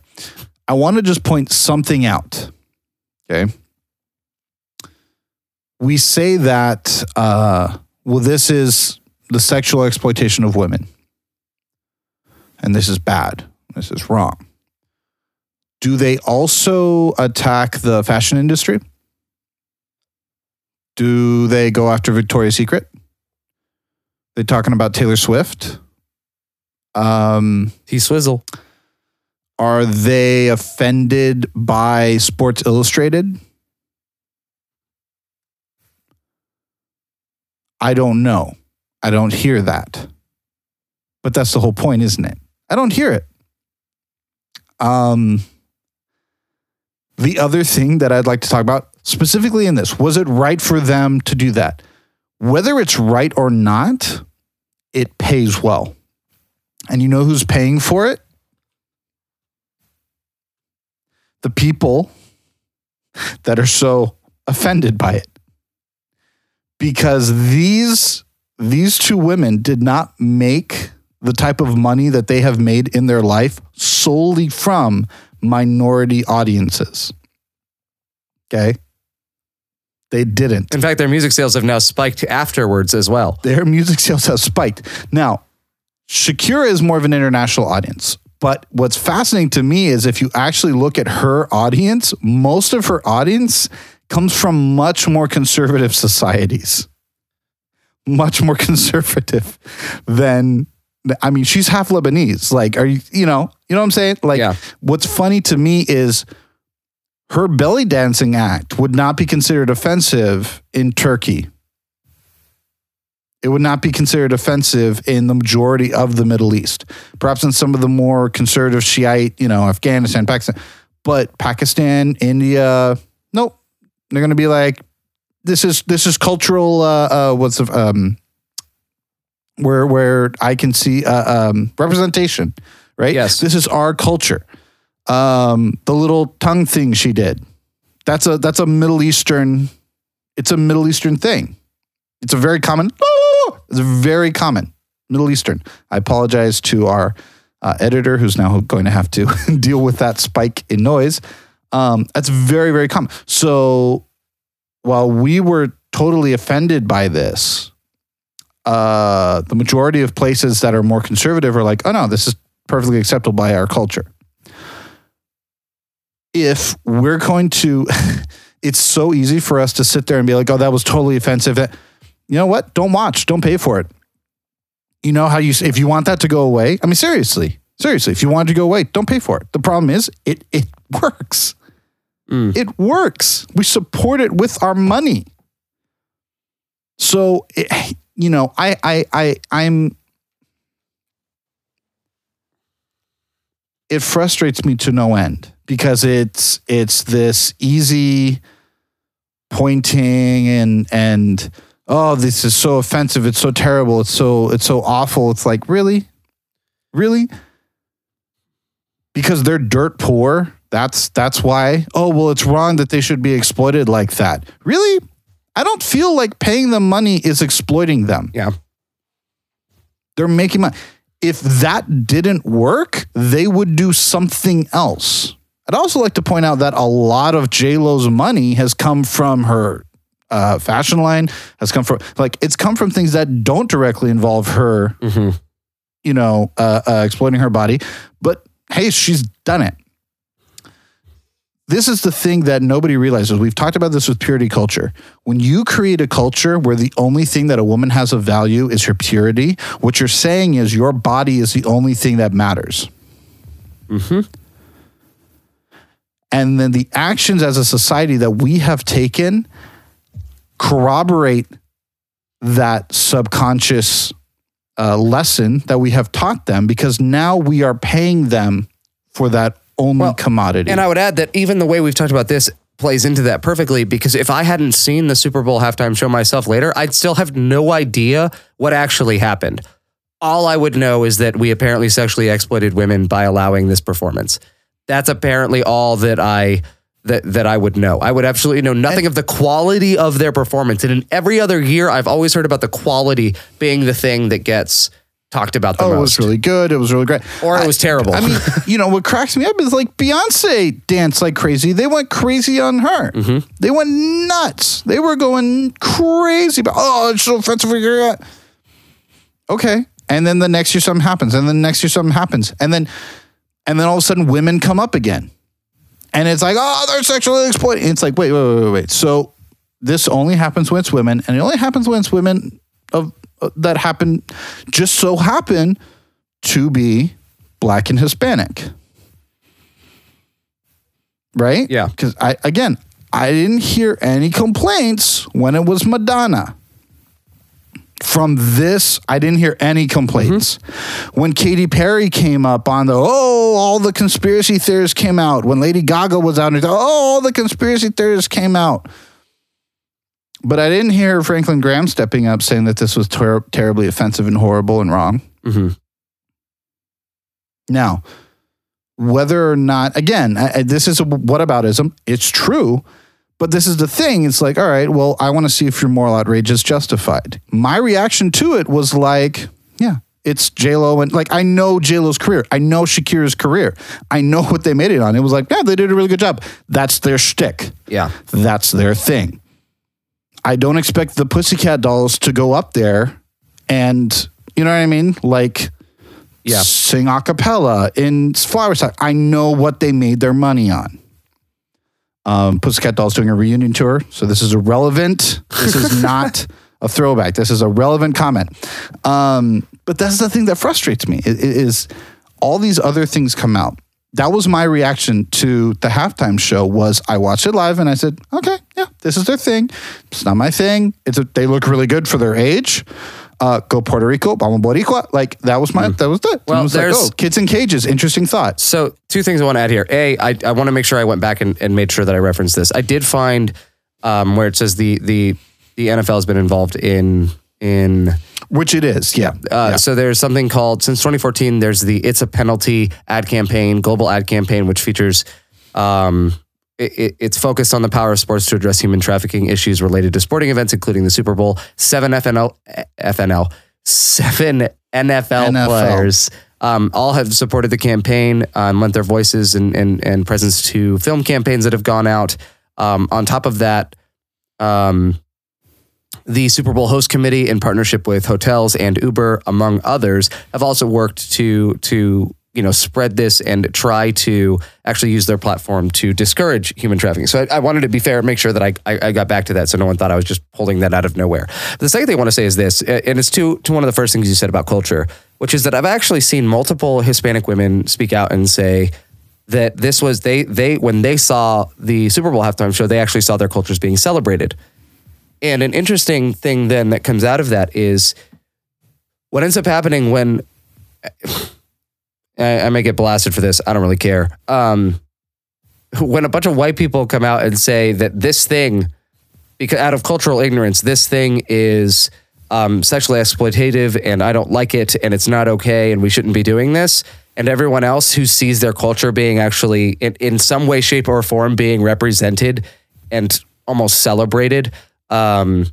i want to just point something out okay we say that uh well this is the sexual exploitation of women and this is bad this is wrong do they also attack the fashion industry do they go after victoria's secret They're talking about Taylor Swift? Um, He swizzle. are they offended by Sports Illustrated? I don't know. I don't hear that. But that's the whole point, isn't it? I don't hear it. Um, the other thing that I'd like to talk about specifically in this was it right for them to do that? Whether it's right or not, it pays well. And you know who's paying for it? The people that are so offended by it. Because these these two women did not make the type of money that they have made in their life solely from minority audiences. Okay? They didn't In fact, their music sales have now spiked afterwards as well. their music sales have spiked. Now, Shakira is more of an international audience. But what's fascinating to me is if you actually look at her audience, most of her audience comes from much more conservative societies. Much more conservative than I mean, she's half Lebanese. Like, are you, you know, you know what I'm saying? Like, Yeah. what's funny to me is her belly dancing act would not be considered offensive in Turkey it would not be considered offensive in the majority of the Middle East. Perhaps in some of the more conservative Shiite, you know, Afghanistan, Pakistan, but Pakistan, India, nope. They're going to be like, this is this is cultural. Uh, uh, what's the um, where where I can see uh, um, representation, right? Yes. this is our culture. Um, the little tongue thing she did, that's a that's a Middle Eastern. It's a Middle Eastern thing. It's a very common. It's very common Middle Eastern. I apologize to our uh, editor who's now going to have to deal with that spike in noise. Um, that's very very common. So while we were totally offended by this, uh, the majority of places that are more conservative are like, oh no, this is perfectly acceptable by our culture. If we're going to, it's so easy for us to sit there and be like, oh, that was totally offensive. That- You know what? Don't watch. Don't pay for it. You know how you, if you want that to go away, I mean, seriously, seriously, if you want it to go away, don't pay for it. The problem is it, it works. Mm. It works. We support it with our money. So, it, you know, I, I, I, I'm. It frustrates me to no end because it's it's this easy pointing and and oh this is so offensive. It's so terrible. It's so it's so awful. It's like really? Really? Because they're dirt poor? That's that's why? Oh well it's wrong that they should be exploited like that. Really i don't feel like paying them money is exploiting them Yeah. they're making money if that didn't work they would do something else i'd also like to point out that a lot of j-lo's money has come from her uh, fashion line has come from like it's come from things that don't directly involve her hmm you know, uh, uh, exploiting her body. But hey, she's done it. This is the thing that nobody realizes. We've talked about this with purity culture. When you create a culture where the only thing that a woman has of value is her purity, what you're saying is your body is the only thing that matters. hmm And then the actions as a society that we have taken corroborate that subconscious uh, lesson that we have taught them because now we are paying them for that only Well, commodity. And I would add that even the way we've talked about this plays into that perfectly because if I hadn't seen the Super Bowl halftime show myself later, I'd still have no idea what actually happened. All I would know is that we apparently sexually exploited women by allowing this performance. That's apparently all that I that that I would know. I would absolutely know nothing of the quality of their performance. And in every other year, I've always heard about the quality being the thing that gets talked about the Oh, most. it was really good. It was really great. Or it was terrible. I mean, you know, what cracks me up is like Beyonce danced like crazy. They went crazy on her. Mm-hmm. They went nuts. They were going crazy. But oh, it's so offensive. Okay. And then the next year something happens. And then the next year something happens. And then and then all of a sudden women come up again. And it's like, oh, they're sexually exploited. It's like, wait, wait, wait, wait, wait. So this only happens when it's women, and it only happens when it's women of that happen just so happen to be black and Hispanic. Right? Yeah. Because I again, I didn't hear any complaints when it was Madonna. From this, I didn't hear any complaints. Mm-hmm. When Katy Perry came up on the oh, all the conspiracy theories came out. When Lady Gaga was out, and oh, all the conspiracy theories came out. But I didn't hear Franklin Graham stepping up saying that this was ter- terribly offensive and horrible and wrong. Mhm. Now, whether or not, again, I, I- this is a whataboutism. It's true, but this is the thing. It's like, all right, well, I want to see if your moral outrage is justified. My reaction to it was like, yeah, it's J Lo, and like I know J Lo's career. I know Shakira's career. I know what they made it on. It was like, yeah, they did a really good job. That's their shtick. Yeah. That's their thing. I don't expect the Pussycat Dolls to go up there and you know what I mean, like Yeah. sing a cappella in Flower Side. I know what they made their money on. Um, Pussycat Dolls doing a reunion tour, so this is irrelevant. This is not a throwback. This is a relevant comment. Um, but that's the thing that frustrates me. is all these other things come out. That was my reaction to the halftime show. Was I watched it live and I said, okay, yeah, this is their thing. It's not my thing. It's a, they look really good for their age. Uh, go Puerto Rico, vamos Boricua. Like that was my that was it. Well, It was like, there's- oh, kids in cages. Interesting thought. So two things I want to add here. A, I, I want to make sure I went back and, and made sure that I referenced this. I did find um, where it says the the the NFL has been involved in in Which it is, yeah. uh, so there's something called since 2014. There's the "It's a Penalty" ad campaign, global ad campaign, which features. Um, it, it- it's focused on the power of sports to address human trafficking issues related to sporting events, including the Super Bowl. Seven FNL, FNL, seven NFL, NFL. players. Um, all have supported the campaign uh, and lent their voices and, and, and presence to film campaigns that have gone out. Um, on top of that, um, the Super Bowl host committee, in partnership with hotels and Uber, among others, have also worked to to you know spread this and try to actually use their platform to discourage human trafficking. So I, I wanted to be fair, make sure that I, I I got back to that, so no one thought I was just pulling that out of nowhere. The second thing I want to say is this, and it's to to one of the first things you said about culture, which is that I've actually seen multiple Hispanic women speak out and say that this was they they when they saw the Super Bowl halftime show, they actually saw their cultures being celebrated. And an interesting thing then that comes out of that is what ends up happening when I, I may get blasted for this. I don't really care. Um, when a bunch of white people come out and say that this thing, because out of cultural ignorance, this thing is um, sexually exploitative and I don't like it and it's not okay and we shouldn't be doing this. And everyone else who sees their culture being actually in, in some way, shape, or form being represented and almost celebrated, um,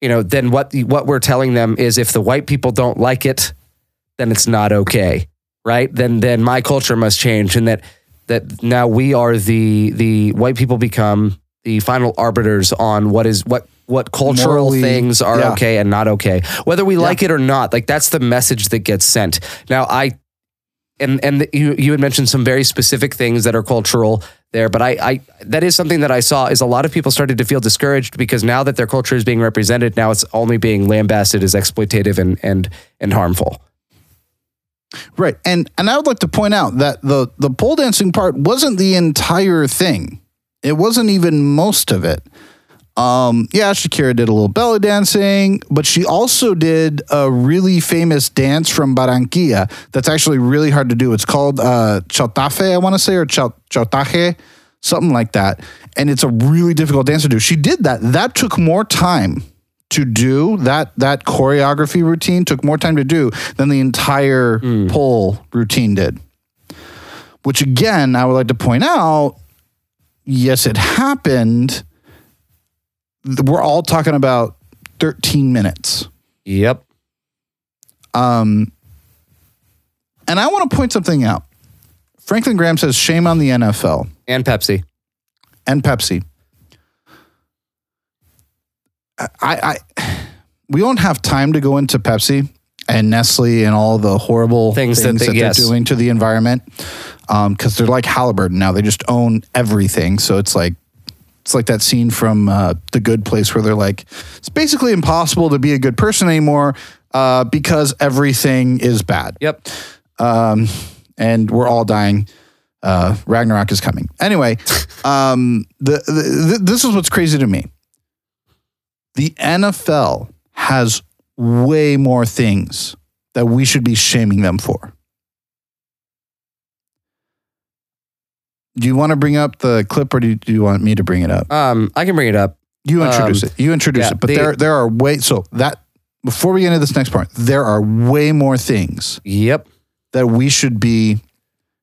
you know, then what what we're telling them is if the white people don't like it, then it's not okay, right? Then then my culture must change, and that that now we are the the white people become the final arbiters on what is what what cultural Morally, things are yeah. okay and not okay, whether we like it or not. Like that's the message that gets sent. Now I and and you you had mentioned some very specific things that are cultural there, but I I that is something that I saw is a lot of people started to feel discouraged because now that their culture is being represented, now it's only being lambasted as exploitative and and and harmful. Right. And and I would like to point out that the the pole dancing part wasn't the entire thing. It wasn't even most of it. Um, yeah, Shakira did a little belly dancing, but she also did a really famous dance from Barranquilla that's actually really hard to do. It's called uh, chautafe, I want to say, or chau- chautaje, something like that. And it's a really difficult dance to do. She did that. That took more time to do. That that choreography routine took more time to do than the entire pole routine did. Which again, I would like to point out yes, it happened. We're all talking about 13 minutes. Yep. Um, and I want to point something out. Franklin Graham says, shame on the NFL And Pepsi. and Pepsi. I, I, we don't have time to go into Pepsi and Nestle and all the horrible Things things, that they- they're yes. doing to the environment. Because they're like Halliburton now; they just own everything. So it's like it's like that scene from uh, The Good Place where they're like, it's basically impossible to be a good person anymore uh, because everything is bad Yep. um, and we're all dying. Uh, Ragnarok is coming. Anyway, um, the, the, th- this is what's crazy to me. The NFL has way more things that we should be shaming them for. Do you want to bring up the clip, or do you, do you want me to bring it up? Um, I can bring it up. You introduce Um, it. You introduce yeah, it. But the- there, there are way so that before we get into this next part, there are way more things Yep. that we should be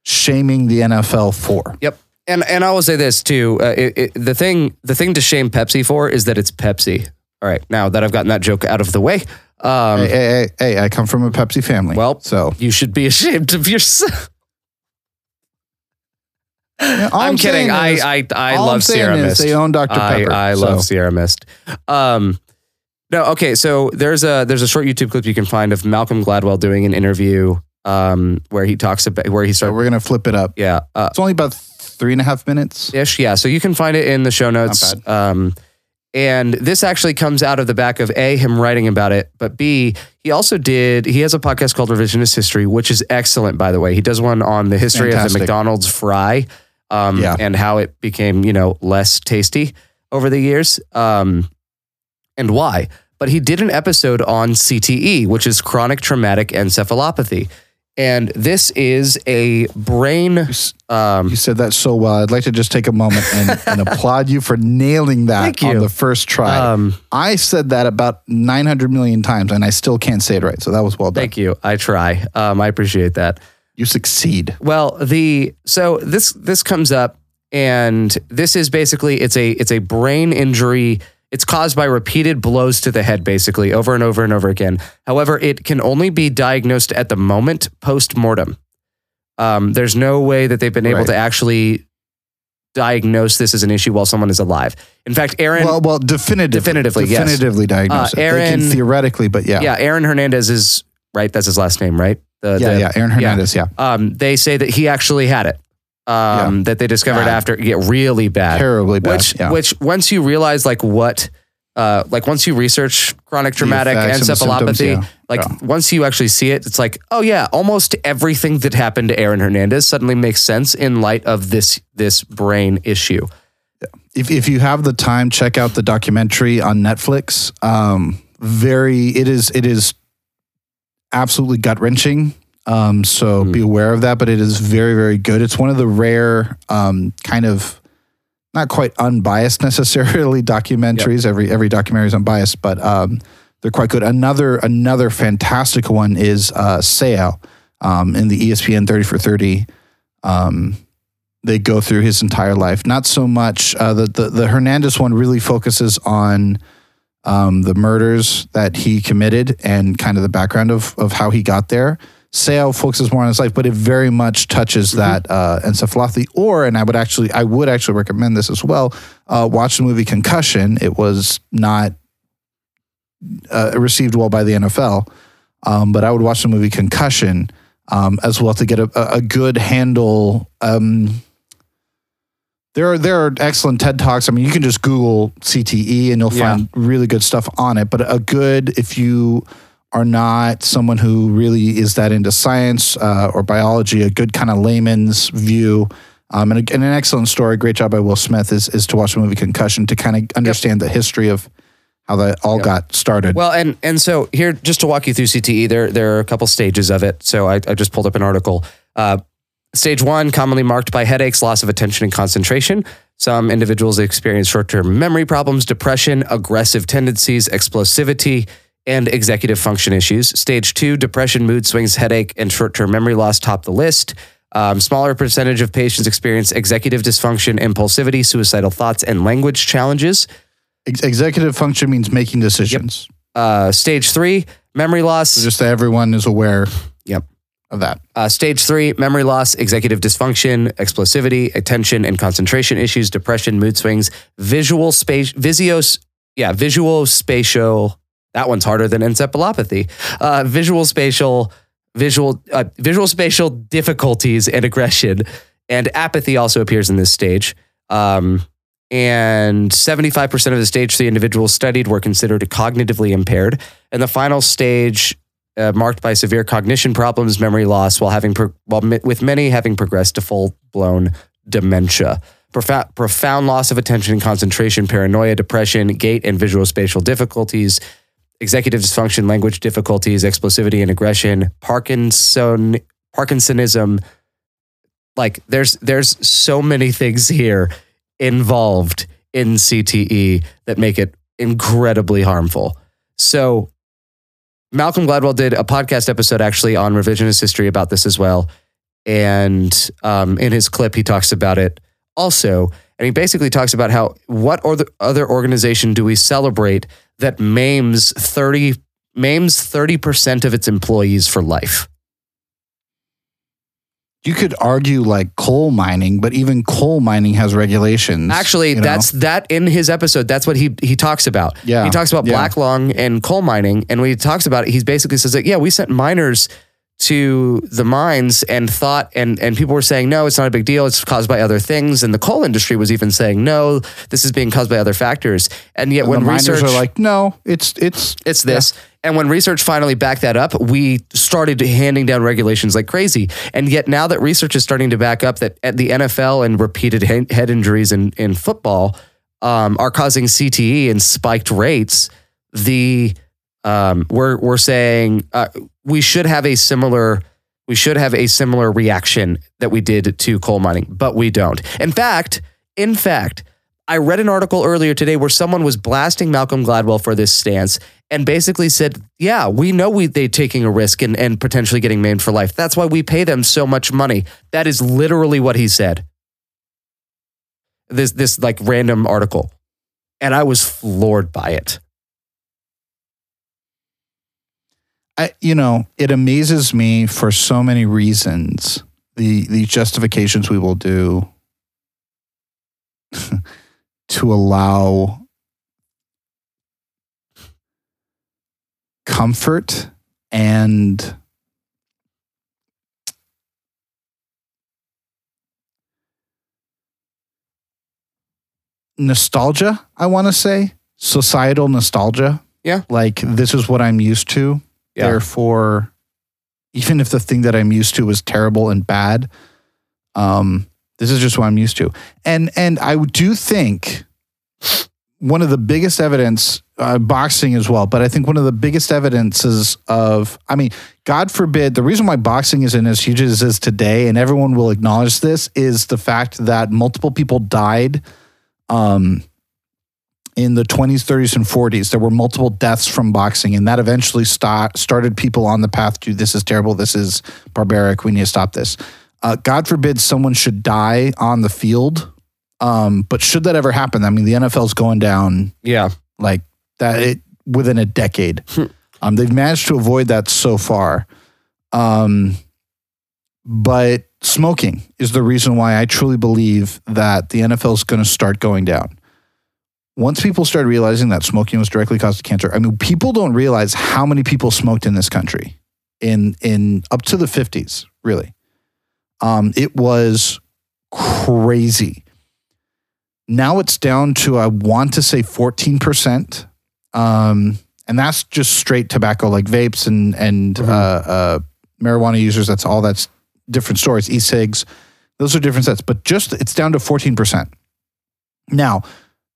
shaming the NFL for. Yep. And and I will say this too. Uh, it, it, the thing the thing to shame Pepsi for is that it's Pepsi. All right. Now that I've gotten that joke out of the way, um, hey, hey, hey, hey, I come from a Pepsi family. Well, so you should be ashamed of yourself. Yeah, I'm, kidding. I is- I I I'm love Sierra is Mist. They own Dr. Pepper. I so- love Sierra Mist. Um, no, okay. So there's a there's a short YouTube clip you can find of Malcolm Gladwell doing an interview um, where he talks about where he So started. we're gonna flip it up. Yeah, uh, It's only about three and a half minutes. ish. Yeah, so you can find it in the show notes. Not Um, and this actually comes out of the back of a him writing about it, but b he also did. He has a podcast called Revisionist History, which is excellent, by the way. He does one on the history of the McDonald's fry, um, Yeah. and how it became you know less tasty over the years, um, and why. But he did an episode on CTE, which is chronic traumatic encephalopathy. And this is a brain. Um, You said that so well. I'd like to just take a moment and, and applaud you for nailing that on the first try. um, I said that about 900 million times and I still can't say it right. So that was well done. Thank you. I try. Um, I appreciate that. You succeed. Well, the so this this comes up, and this is basically it's a it's a brain injury. It's caused by repeated blows to the head, basically over and over and over again. However, it can only be diagnosed at the moment post mortem. Um, there's no way that they've been able Right. to actually diagnose this as an issue while someone is alive. In fact, Aaron, well, well, definitively. Definitively, yes. Definitively diagnosed. Uh, it. they Aaron- can theoretically, but yeah. yeah, Aaron Hernandez is right. That's his last name, right? The, Yeah, the- yeah. Aaron Hernandez, yeah. um, they say that he actually had it. Um, that they discovered Bad. after get really bad. Terribly bad. which yeah. which once you realize like what uh, like once you research chronic traumatic encephalopathy, symptoms, yeah. like Yeah. once you actually see it, it's like, oh yeah, almost everything that happened to Aaron Hernandez suddenly makes sense in light of this this brain issue. if, if you have the time, check out the documentary on Netflix. Um, very, it is, it is absolutely gut wrenching. Um, so Hmm. be aware of that, but it is very, very good. It's one of the rare, um, kind of not quite unbiased necessarily documentaries. Every, every documentary is unbiased, but, um, they're quite good. Another, another fantastic one is, uh, Seau, um, in the ESPN 30 for 30. Um, they go through his entire life. Not so much uh, the, the the Hernandez one really focuses on um, the murders that he committed and kind of the background of of how he got there. Seau focuses more on his life, but it very much touches that uh, encephalopathy. Or, and I would actually, I would actually recommend this as well. Uh, watch the movie Concussion. It was not uh, received well by the NFL, um, but I would watch the movie Concussion um, as well to get a, a a good handle. Um, there are there are excellent TED talks. I mean, you can just Google CTE and you'll Yeah. find really good stuff on it. But a good if you are not someone who really is that into science uh, or biology, a good kind of layman's view. Um, and, a, and an excellent story, great job by Will Smith, is is to watch the movie Concussion to kind of understand the history of how that all Yep. got started. Well, and and so here, just to walk you through CTE, there there are a couple stages of it. So I, I just pulled up an article. Uh, stage one, commonly marked by headaches, loss of attention and concentration. Some individuals experience short-term memory problems, depression, aggressive tendencies, explosivity, and executive function issues. Stage two, depression, mood swings, headache, and short-term memory loss top the list. Um, smaller percentage of patients experience executive dysfunction, impulsivity, suicidal thoughts, and language challenges. Ex- executive function means making decisions. Uh, stage three, memory loss. So just so everyone is aware Yep. Of that. Uh, stage three, memory loss, executive dysfunction, explosivity, attention and concentration issues, depression, mood swings, visual space, visios, yeah, visual spatial. That one's harder than encephalopathy. Uh, visual spatial, visual, uh, visual spatial difficulties and aggression, and apathy also appears in this stage. Um, and 75% of the stage three individuals studied were considered cognitively impaired. And the final stage uh, marked by severe cognition problems, memory loss, while having pro- while mi- with many having progressed to full blown dementia. Profound, profound loss of attention and concentration, paranoia, depression, gait and visual spatial difficulties, executive dysfunction, language difficulties, explosivity and aggression, Parkinson, Parkinsonism. Like there's there's so many things here involved in CTE that make it incredibly harmful. So Malcolm Gladwell did a podcast episode actually on revisionist history about this as well. And um, in his clip, he talks about it also. And he basically talks about how what other organization do we celebrate that maims 30 maims 30% of its employees for life? You could argue like coal mining, but even coal mining has regulations. Actually, you know? that's that in his episode. That's what he he talks about. Yeah, he talks about yeah. black lung and coal mining, and when he talks about it, he basically says that yeah, we sent miners to the mines and thought and and people were saying no, it's not a big deal. It's caused by other things, and the coal industry was even saying no, this is being caused by other factors. And yet And when the research are like, no, it's it's it's this. And when research finally backed that up, we started handing down regulations like crazy. And yet now that research is starting to back up that at the NFL and repeated head injuries in, in football um, are causing CTE and spiked rates, the um, we're we're saying uh, we should have a similar we should have a similar reaction that we did to coal mining, but we don't. In fact, in fact, I read an article earlier today where someone was blasting Malcolm Gladwell for this stance and basically said, "Yeah, we know we they taking a risk and, and potentially getting maimed for life. That's why we pay them so much money." That is literally what he said. This this like random article, and I was floored by it. I, you know, it amazes me for so many reasons. The the justifications we will do to allow comfort and nostalgia, I want to say, societal nostalgia. Yeah. Like this is what I'm used to. Yeah. Therefore, even if the thing that I'm used to is terrible and bad, um, this is just what I'm used to. And and I do think one of the biggest evidence, uh, boxing as well, but I think one of the biggest evidences of, I mean, God forbid, the reason why boxing isn't as huge as it is today, and everyone will acknowledge this, is the fact that multiple people died um, in the 20s, 30s, and 40s. There were multiple deaths from boxing, and that eventually start, started people on the path to this is terrible, this is barbaric, we need to stop this. Uh, God forbid someone should die on the field. Um, but should that ever happen, I mean, the NFL's going down Yeah, like that it, within a decade. Hmm. um, they've managed to avoid that so far. Um, but smoking is the reason why I truly believe that the NFL is going to start going down. Once people started realizing that smoking was directly caused to cancer, I mean, people don't realize how many people smoked in this country in in up to the fifties. Really, um, it was crazy. Now it's down to I want to say fourteen percent, um, and that's just straight tobacco, like vapes and and Mhm. uh, uh, marijuana users. That's all. That's different stories. E-cigs, those are different sets, but just it's down to fourteen percent. Now,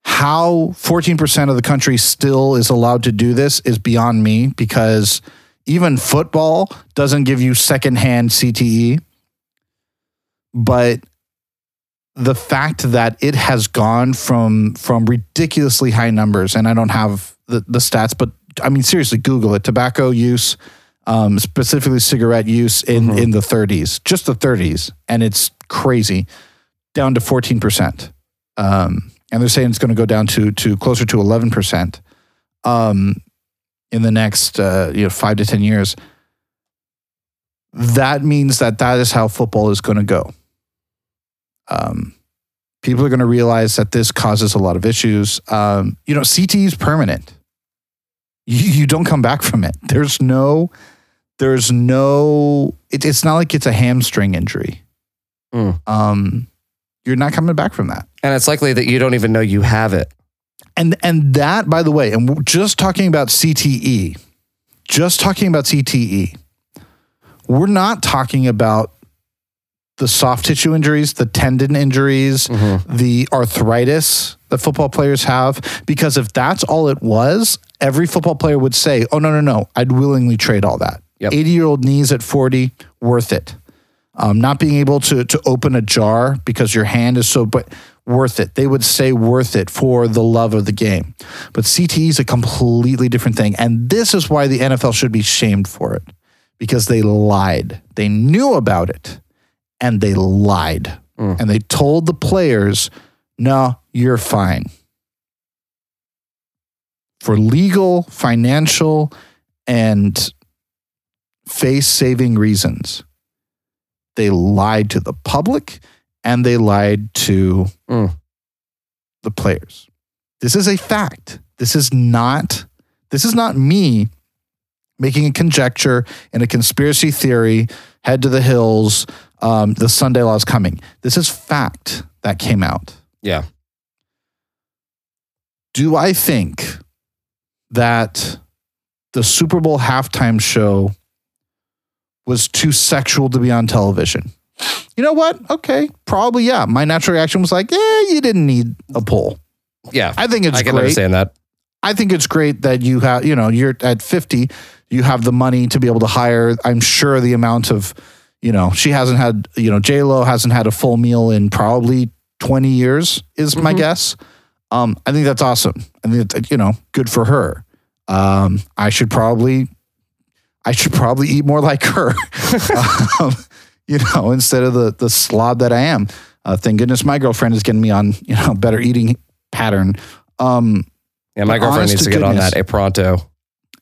how fourteen percent of the country still is allowed to do this is beyond me because even football doesn't give you secondhand CTE, but the fact that it has gone from from ridiculously high numbers, and I don't have the, the stats, but I mean seriously, Google it. Tobacco use um, specifically cigarette use in Mhm. in the 30s, just the 30s, and it's crazy, down to 14 percent. Um, and they're saying it's going to go down to to closer to 11 percent um, in the next uh, you know five to ten years. That means that that is how football is going to go. Um, people are going to realize that this causes a lot of issues. Um, you know, CTE is permanent. You, you don't come back from it. There's no, there's no. It, it's not like it's a hamstring injury. Mm. Um, you're not coming back from that. And it's likely that you don't even know you have it. And and that, by the way, and just talking about CTE, just talking about CTE, we're not talking about the soft tissue injuries, the tendon injuries, Mm-hmm. the arthritis that football players have. Because if that's all it was, every football player would say, "Oh no, no, no, I'd willingly trade all that." Yep. Eighty-year-old knees at forty, worth it. Um, not being able to to open a jar because your hand is so, but worth it. They would say worth it for the love of the game. But CTE is a completely different thing, and this is why the NFL should be shamed for it because they lied. They knew about it, and they lied, Mm. and they told the players, "No, you're fine." For legal, financial, and face saving reasons they lied to the public and they lied to Mm. the players. This is a fact. This is not this is not me making a conjecture and a conspiracy theory, head to the hills, um, the Sunday law is coming. This is fact that came out. Yeah. Do I think that the Super Bowl halftime show was too sexual to be on television? You know what? Okay, probably yeah. My natural reaction was like, "Yeah, you didn't need a pole." Yeah. I think it's I can great. understand that. I think it's great that you have, you know, you're at 50, you have the money to be able to hire. I'm sure the amount of, you know, she hasn't had, you know, J Lo hasn't had a full meal in probably 20 years, is my Mhm. guess. Um, I think that's awesome. I think that's, you know, good for her. Um, I should probably, I should probably eat more like her, um, you know, instead of the the slob that I am. Uh, thank goodness my girlfriend is getting me on, you know, better eating pattern. Um, Yeah, my girlfriend needs to get on that a pronto.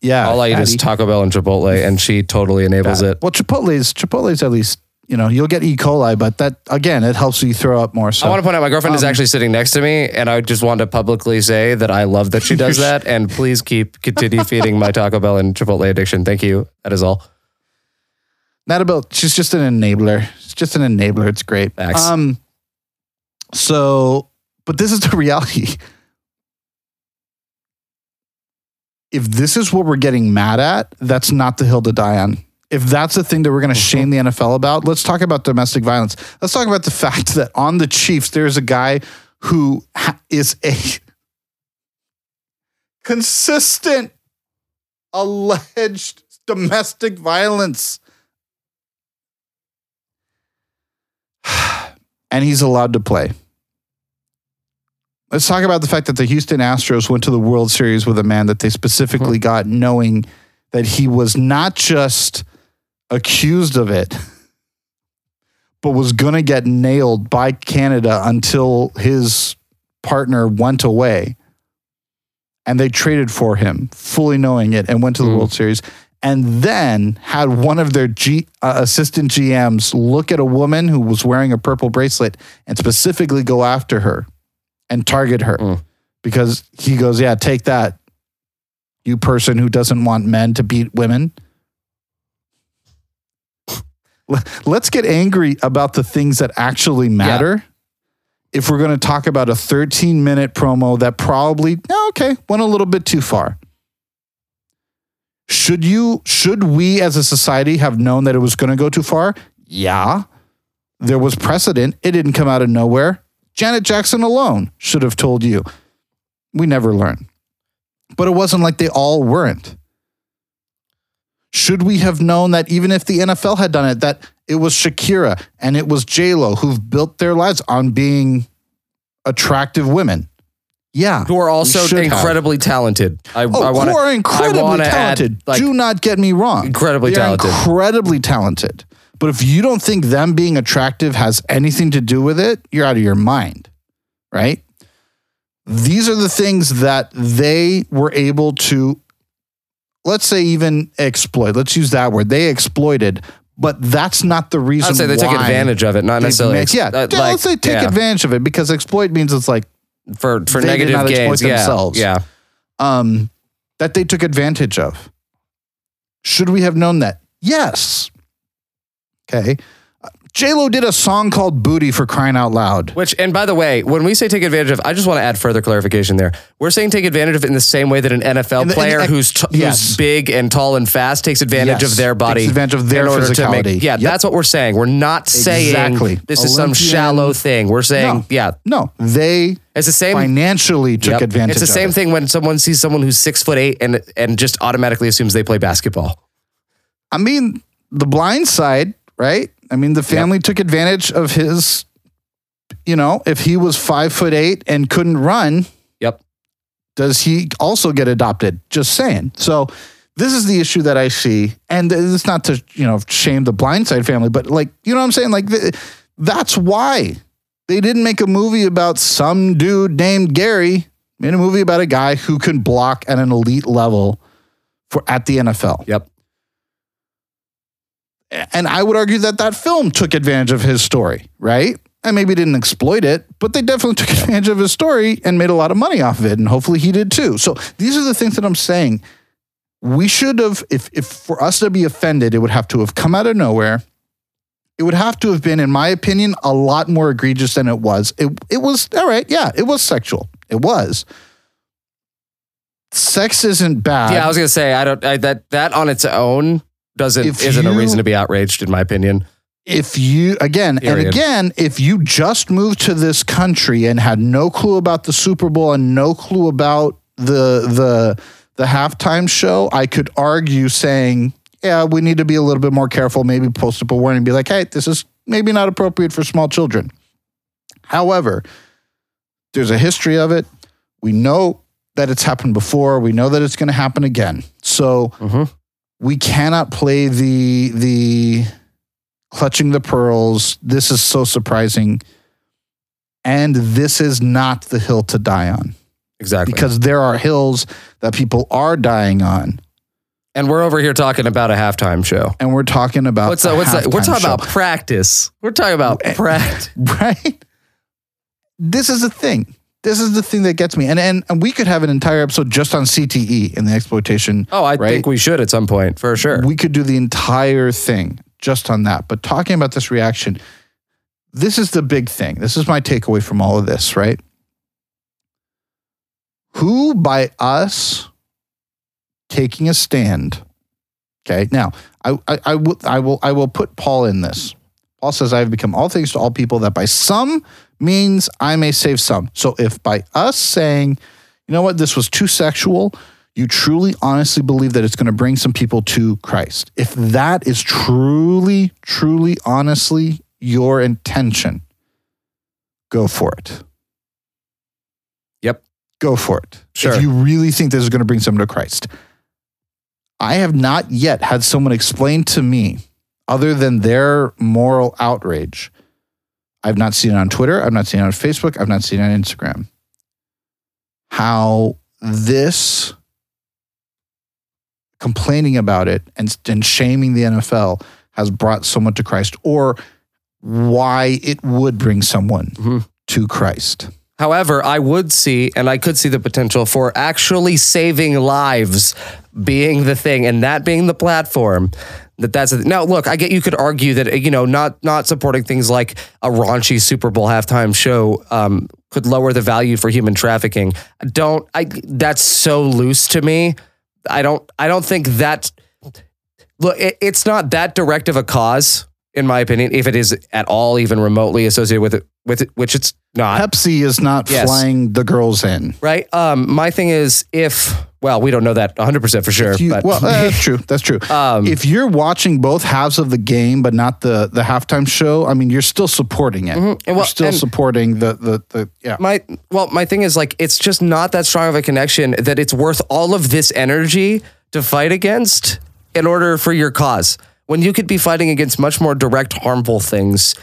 yeah, All I eat is. Taco Bell and Chipotle, and she totally enables it. Well, Chipotle's Chipotle's at least you know you'll get E. coli, but that again it helps you throw up more. So I want to point out my girlfriend is um, actually sitting next to me, and I just want to publicly say that I love that she does that. And please keep continue feeding my Taco Bell and Chipotle addiction. Thank you. That is all. Not about she's just an enabler. It's just an enabler. It's great. Facts. Um. So, but this is the reality. If this is what we're getting mad at, that's not the hill to die on. If that's the thing that we're going to shame the NFL about, let's talk about domestic violence. Let's talk about the fact that on the Chiefs, there's a guy who ha- is a consistent alleged domestic violence. and he's allowed to play. Let's talk about the fact that the Houston Astros went to the World Series with a man that they specifically got knowing that he was not just accused of it, but was going to get nailed by Canada until his partner went away. And they traded for him, fully knowing it, and went to the Mm. World Series. And then had one of their G, uh, assistant GMs look at a woman who was wearing a purple bracelet and specifically go after her and target her Mm. because he goes, Yeah, take that, you person who doesn't want men to beat women. Let's get angry about the things that actually matter. If we're going to talk about a 13 minute promo that probably, okay, went a little bit too far. Should you, should we as a society have known that it was going to go too far? Yeah. There was precedent. It didn't come out of nowhere. Janet Jackson alone should have told you. We never learn. But it wasn't like they all weren't. Should we have known that even if the NFL had done it, that it was Shakira and it was J-Lo who've built their lives on being attractive women? Yeah. who are also should have. incredibly talented. I, Oh, I wanna, who are incredibly talented. Add, like, Do not get me wrong. Incredibly They talented. Incredibly talented. But if you don't think them being attractive has anything to do with it, you're out of your mind. Right? These are the things that they were able to, let's say, even exploit. Let's use that word. They exploited, but that's not the reason I'd say they took advantage of it, not necessarily. made- yeah, uh, yeah, like, let's say take yeah, advantage of it because exploit means it's like for for they negative gains. Yeah, themselves. yeah. um, that they took advantage of. Should we have known that? Yes. Okay. J Lo did a song called "Booty" for crying out loud. Which, and by the way, when we say take advantage of, I just want to add further clarification there. We're saying take advantage of it in the same way that an NFL the- player the- who's t- yes. who's big and tall and fast takes advantage Yes. of their body, Takes advantage of their in order to physicality. make. Yeah, Yep. that's what we're saying. We're not saying Exactly. this is some shallow thing. We're saying, No. yeah, No, they it's the same. financially took Yep. advantage. It's the same it. thing when someone sees someone who's six foot eight and and just automatically assumes they play basketball. I mean, the blind side, right? I mean, the family took advantage of his. You know, if he was five foot eight and couldn't run, Yep. does he also get adopted? Just saying. So this is the issue that I see, and it's not to you know shame the Blindside family, but like you know what I'm saying. Like th- that's why they didn't make a movie about some dude named Gary. Made a movie about a guy who can block at an elite level for at the NFL. Yep. And I would argue that that film took advantage of his story, right? And maybe didn't exploit it, but they definitely took advantage of his story and made a lot of money off of it. And hopefully he did too. So these are the things that I'm saying. We should have, if, if for us to be offended, it would have to have come out of nowhere. It would have to have been, in my opinion, a lot more egregious than it was. It, it was, all right, yeah, it was sexual. It was. Sex isn't bad. Yeah, I was gonna say I don't I, that that on its own doesn't If isn't a reason to be outraged in my opinion. if you again Period. and again if you just moved to this country and had no clue about the super bowl and no clue about the the the halftime show i could argue saying yeah we need to be a little bit more careful maybe post up a warning and be like hey this is maybe not appropriate for small children however there's a history of it we know that it's happened before we know that it's going to happen again so Mhm. We cannot play the the clutching the pearls. This is so surprising. And this is not the hill to die on Exactly. because there are hills that people are dying on. and we're over here talking about a halftime show. And we're talking about What's that? What's that? We're talking show, about practice. We're talking about Eh, practice. right? This is a thing. This is the thing that gets me. And, and and we could have an entire episode just on CTE and the exploitation. Oh, I right? think we should at some point for sure. We could do the entire thing just on that. But talking about this reaction, this is the big thing. This is my takeaway from all of this, right? Who by us taking a stand? Okay. Now, I, I, I will I will I will put Paul in this. Paul says, I have become all things to all people that by some means I may save some. So if by us saying, you know what, this was too sexual, you truly honestly believe that it's going to bring some people to Christ. If that is truly, truly, honestly your intention, go for it. Yep. Go for it. Sure. If you really think this is going to bring someone to Christ. I have not yet had someone explain to me, other than their moral outrage. I've not seen it on Twitter. I've not seen it on Facebook. I've not seen it on Instagram. How this complaining about it and, and shaming the NFL has brought someone to Christ, or why it would bring someone Mhm. to Christ. However, I would see, and I could see the potential for actually saving lives being the thing, and that being the platform. That that's a, now. Look, I get you could argue that you know not not supporting things like a raunchy Super Bowl halftime show um, could lower the value for human trafficking. Don't I? That's so loose to me. I don't. I don't think that. Look, it, it's not that direct of a cause, in my opinion. If it is at all even remotely associated with it, with it, which it's not Pepsi is not Yes. flying the girls in. right? Um, my thing is if Well, we don't know that 100% for sure. You- but well, uh, that's true. That's true. Um, if you're watching both halves of the game, but not the the halftime show, I mean, you're still supporting it. And well, you're still supporting the the the yeah. my well, my thing is like it's just not that strong of a connection that it's worth all of this energy to fight against in order for your cause. When you could be fighting against much more direct harmful things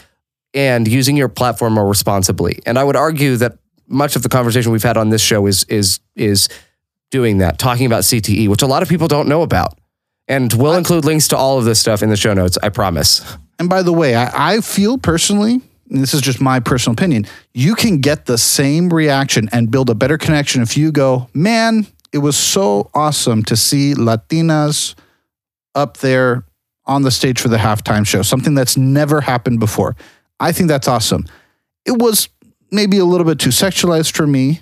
and using your platform more responsibly. And I would argue that much of the conversation we've had on this show is is is doing that, talking about CTE, which a lot of people don't know about. And we'll include links to all of this stuff in the show notes, I promise. And by the way, I, I feel personally, and this is just my personal opinion, you can get the same reaction and build a better connection if you go, man, it was so awesome to see Latinas up there on the stage for the halftime show, something that's never happened before. I think that's awesome. It was maybe a little bit too sexualized for me.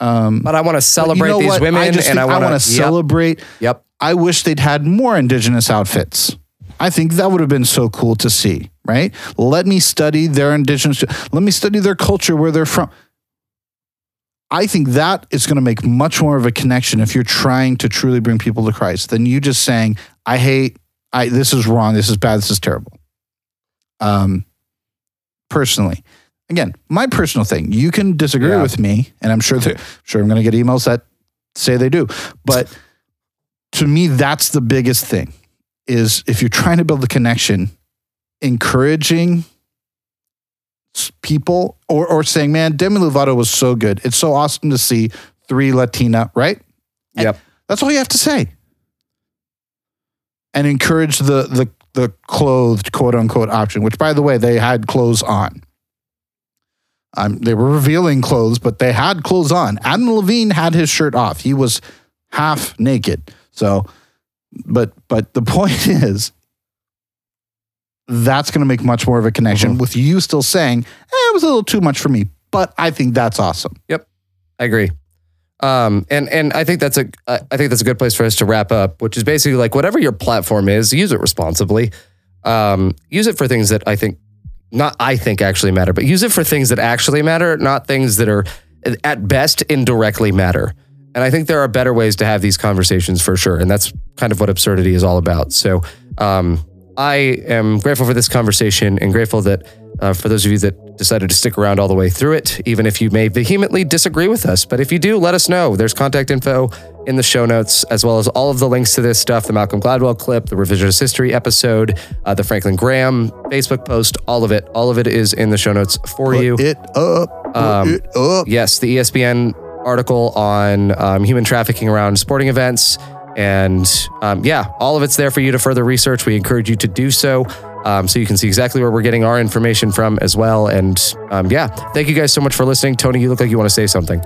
Um, But I want to celebrate you know these what? women I just and I want to to celebrate Yep. I wish they'd had more indigenous outfits. I think that would have been so cool to see, right? Let me study their indigenous, let me study their culture, where they're from. I think that is going to make much more of a connection if you're trying to truly bring people to Christ than you just saying, I hate, I this is wrong, this is bad, this is terrible. Um personally. Again, my personal thing. You can disagree Yeah. with me, and I'm sure that sure I'm going to get emails that say they do. But to me, that's the biggest thing is if you're trying to build a connection, encouraging people or, or saying, man, Demi Lovato was so good. It's so awesome to see three Latina, right? And Yep. That's all you have to say. And encourage the, the, the clothed quote unquote option, which by the way, they had clothes on. Um, they were revealing clothes, but they had clothes on. Adam Levine had his shirt off. He was half naked. So, but but the point is, that's going to make much more of a connection Mhm. with you still saying eh, it was a little too much for me. But I think that's awesome. Yep, I agree. Um, and and I think that's a I think that's a good place for us to wrap up, which is basically like whatever your platform is, use it responsibly. Um, use it for things that I think not I think actually matter, but use it for things that actually matter, not things that are at best indirectly matter. And I think there are better ways to have these conversations for sure. And that's kind of what absurdity is all about. So um, I am grateful for this conversation and grateful that uh, for those of you that decided to stick around all the way through it, even if you may vehemently disagree with us. But if you do, let us know. There's contact info in the show notes, as well as all of the links to this stuff the Malcolm Gladwell clip, the revisionist history episode, uh, the Franklin Graham Facebook post, all of it. All of it is in the show notes for you. It up. Put Um, it up. Yes, the ESPN article on um, human trafficking around sporting events. And um, yeah, all of it's there for you to further research. We encourage you to do so um, so you can see exactly where we're getting our information from as well. And um, yeah, thank you guys so much for listening. Tony, you look like you want to say something.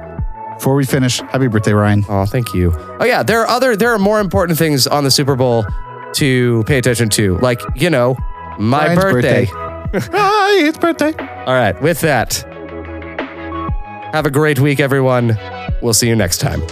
Before we finish, happy birthday, Ryan. Oh, thank you. Oh yeah, there are other, there are more important things on the Super Bowl to pay attention to, like you know, my Ryan's birthday. Hi, it's birthday. All right, with that, have a great week, everyone. We'll see you next time.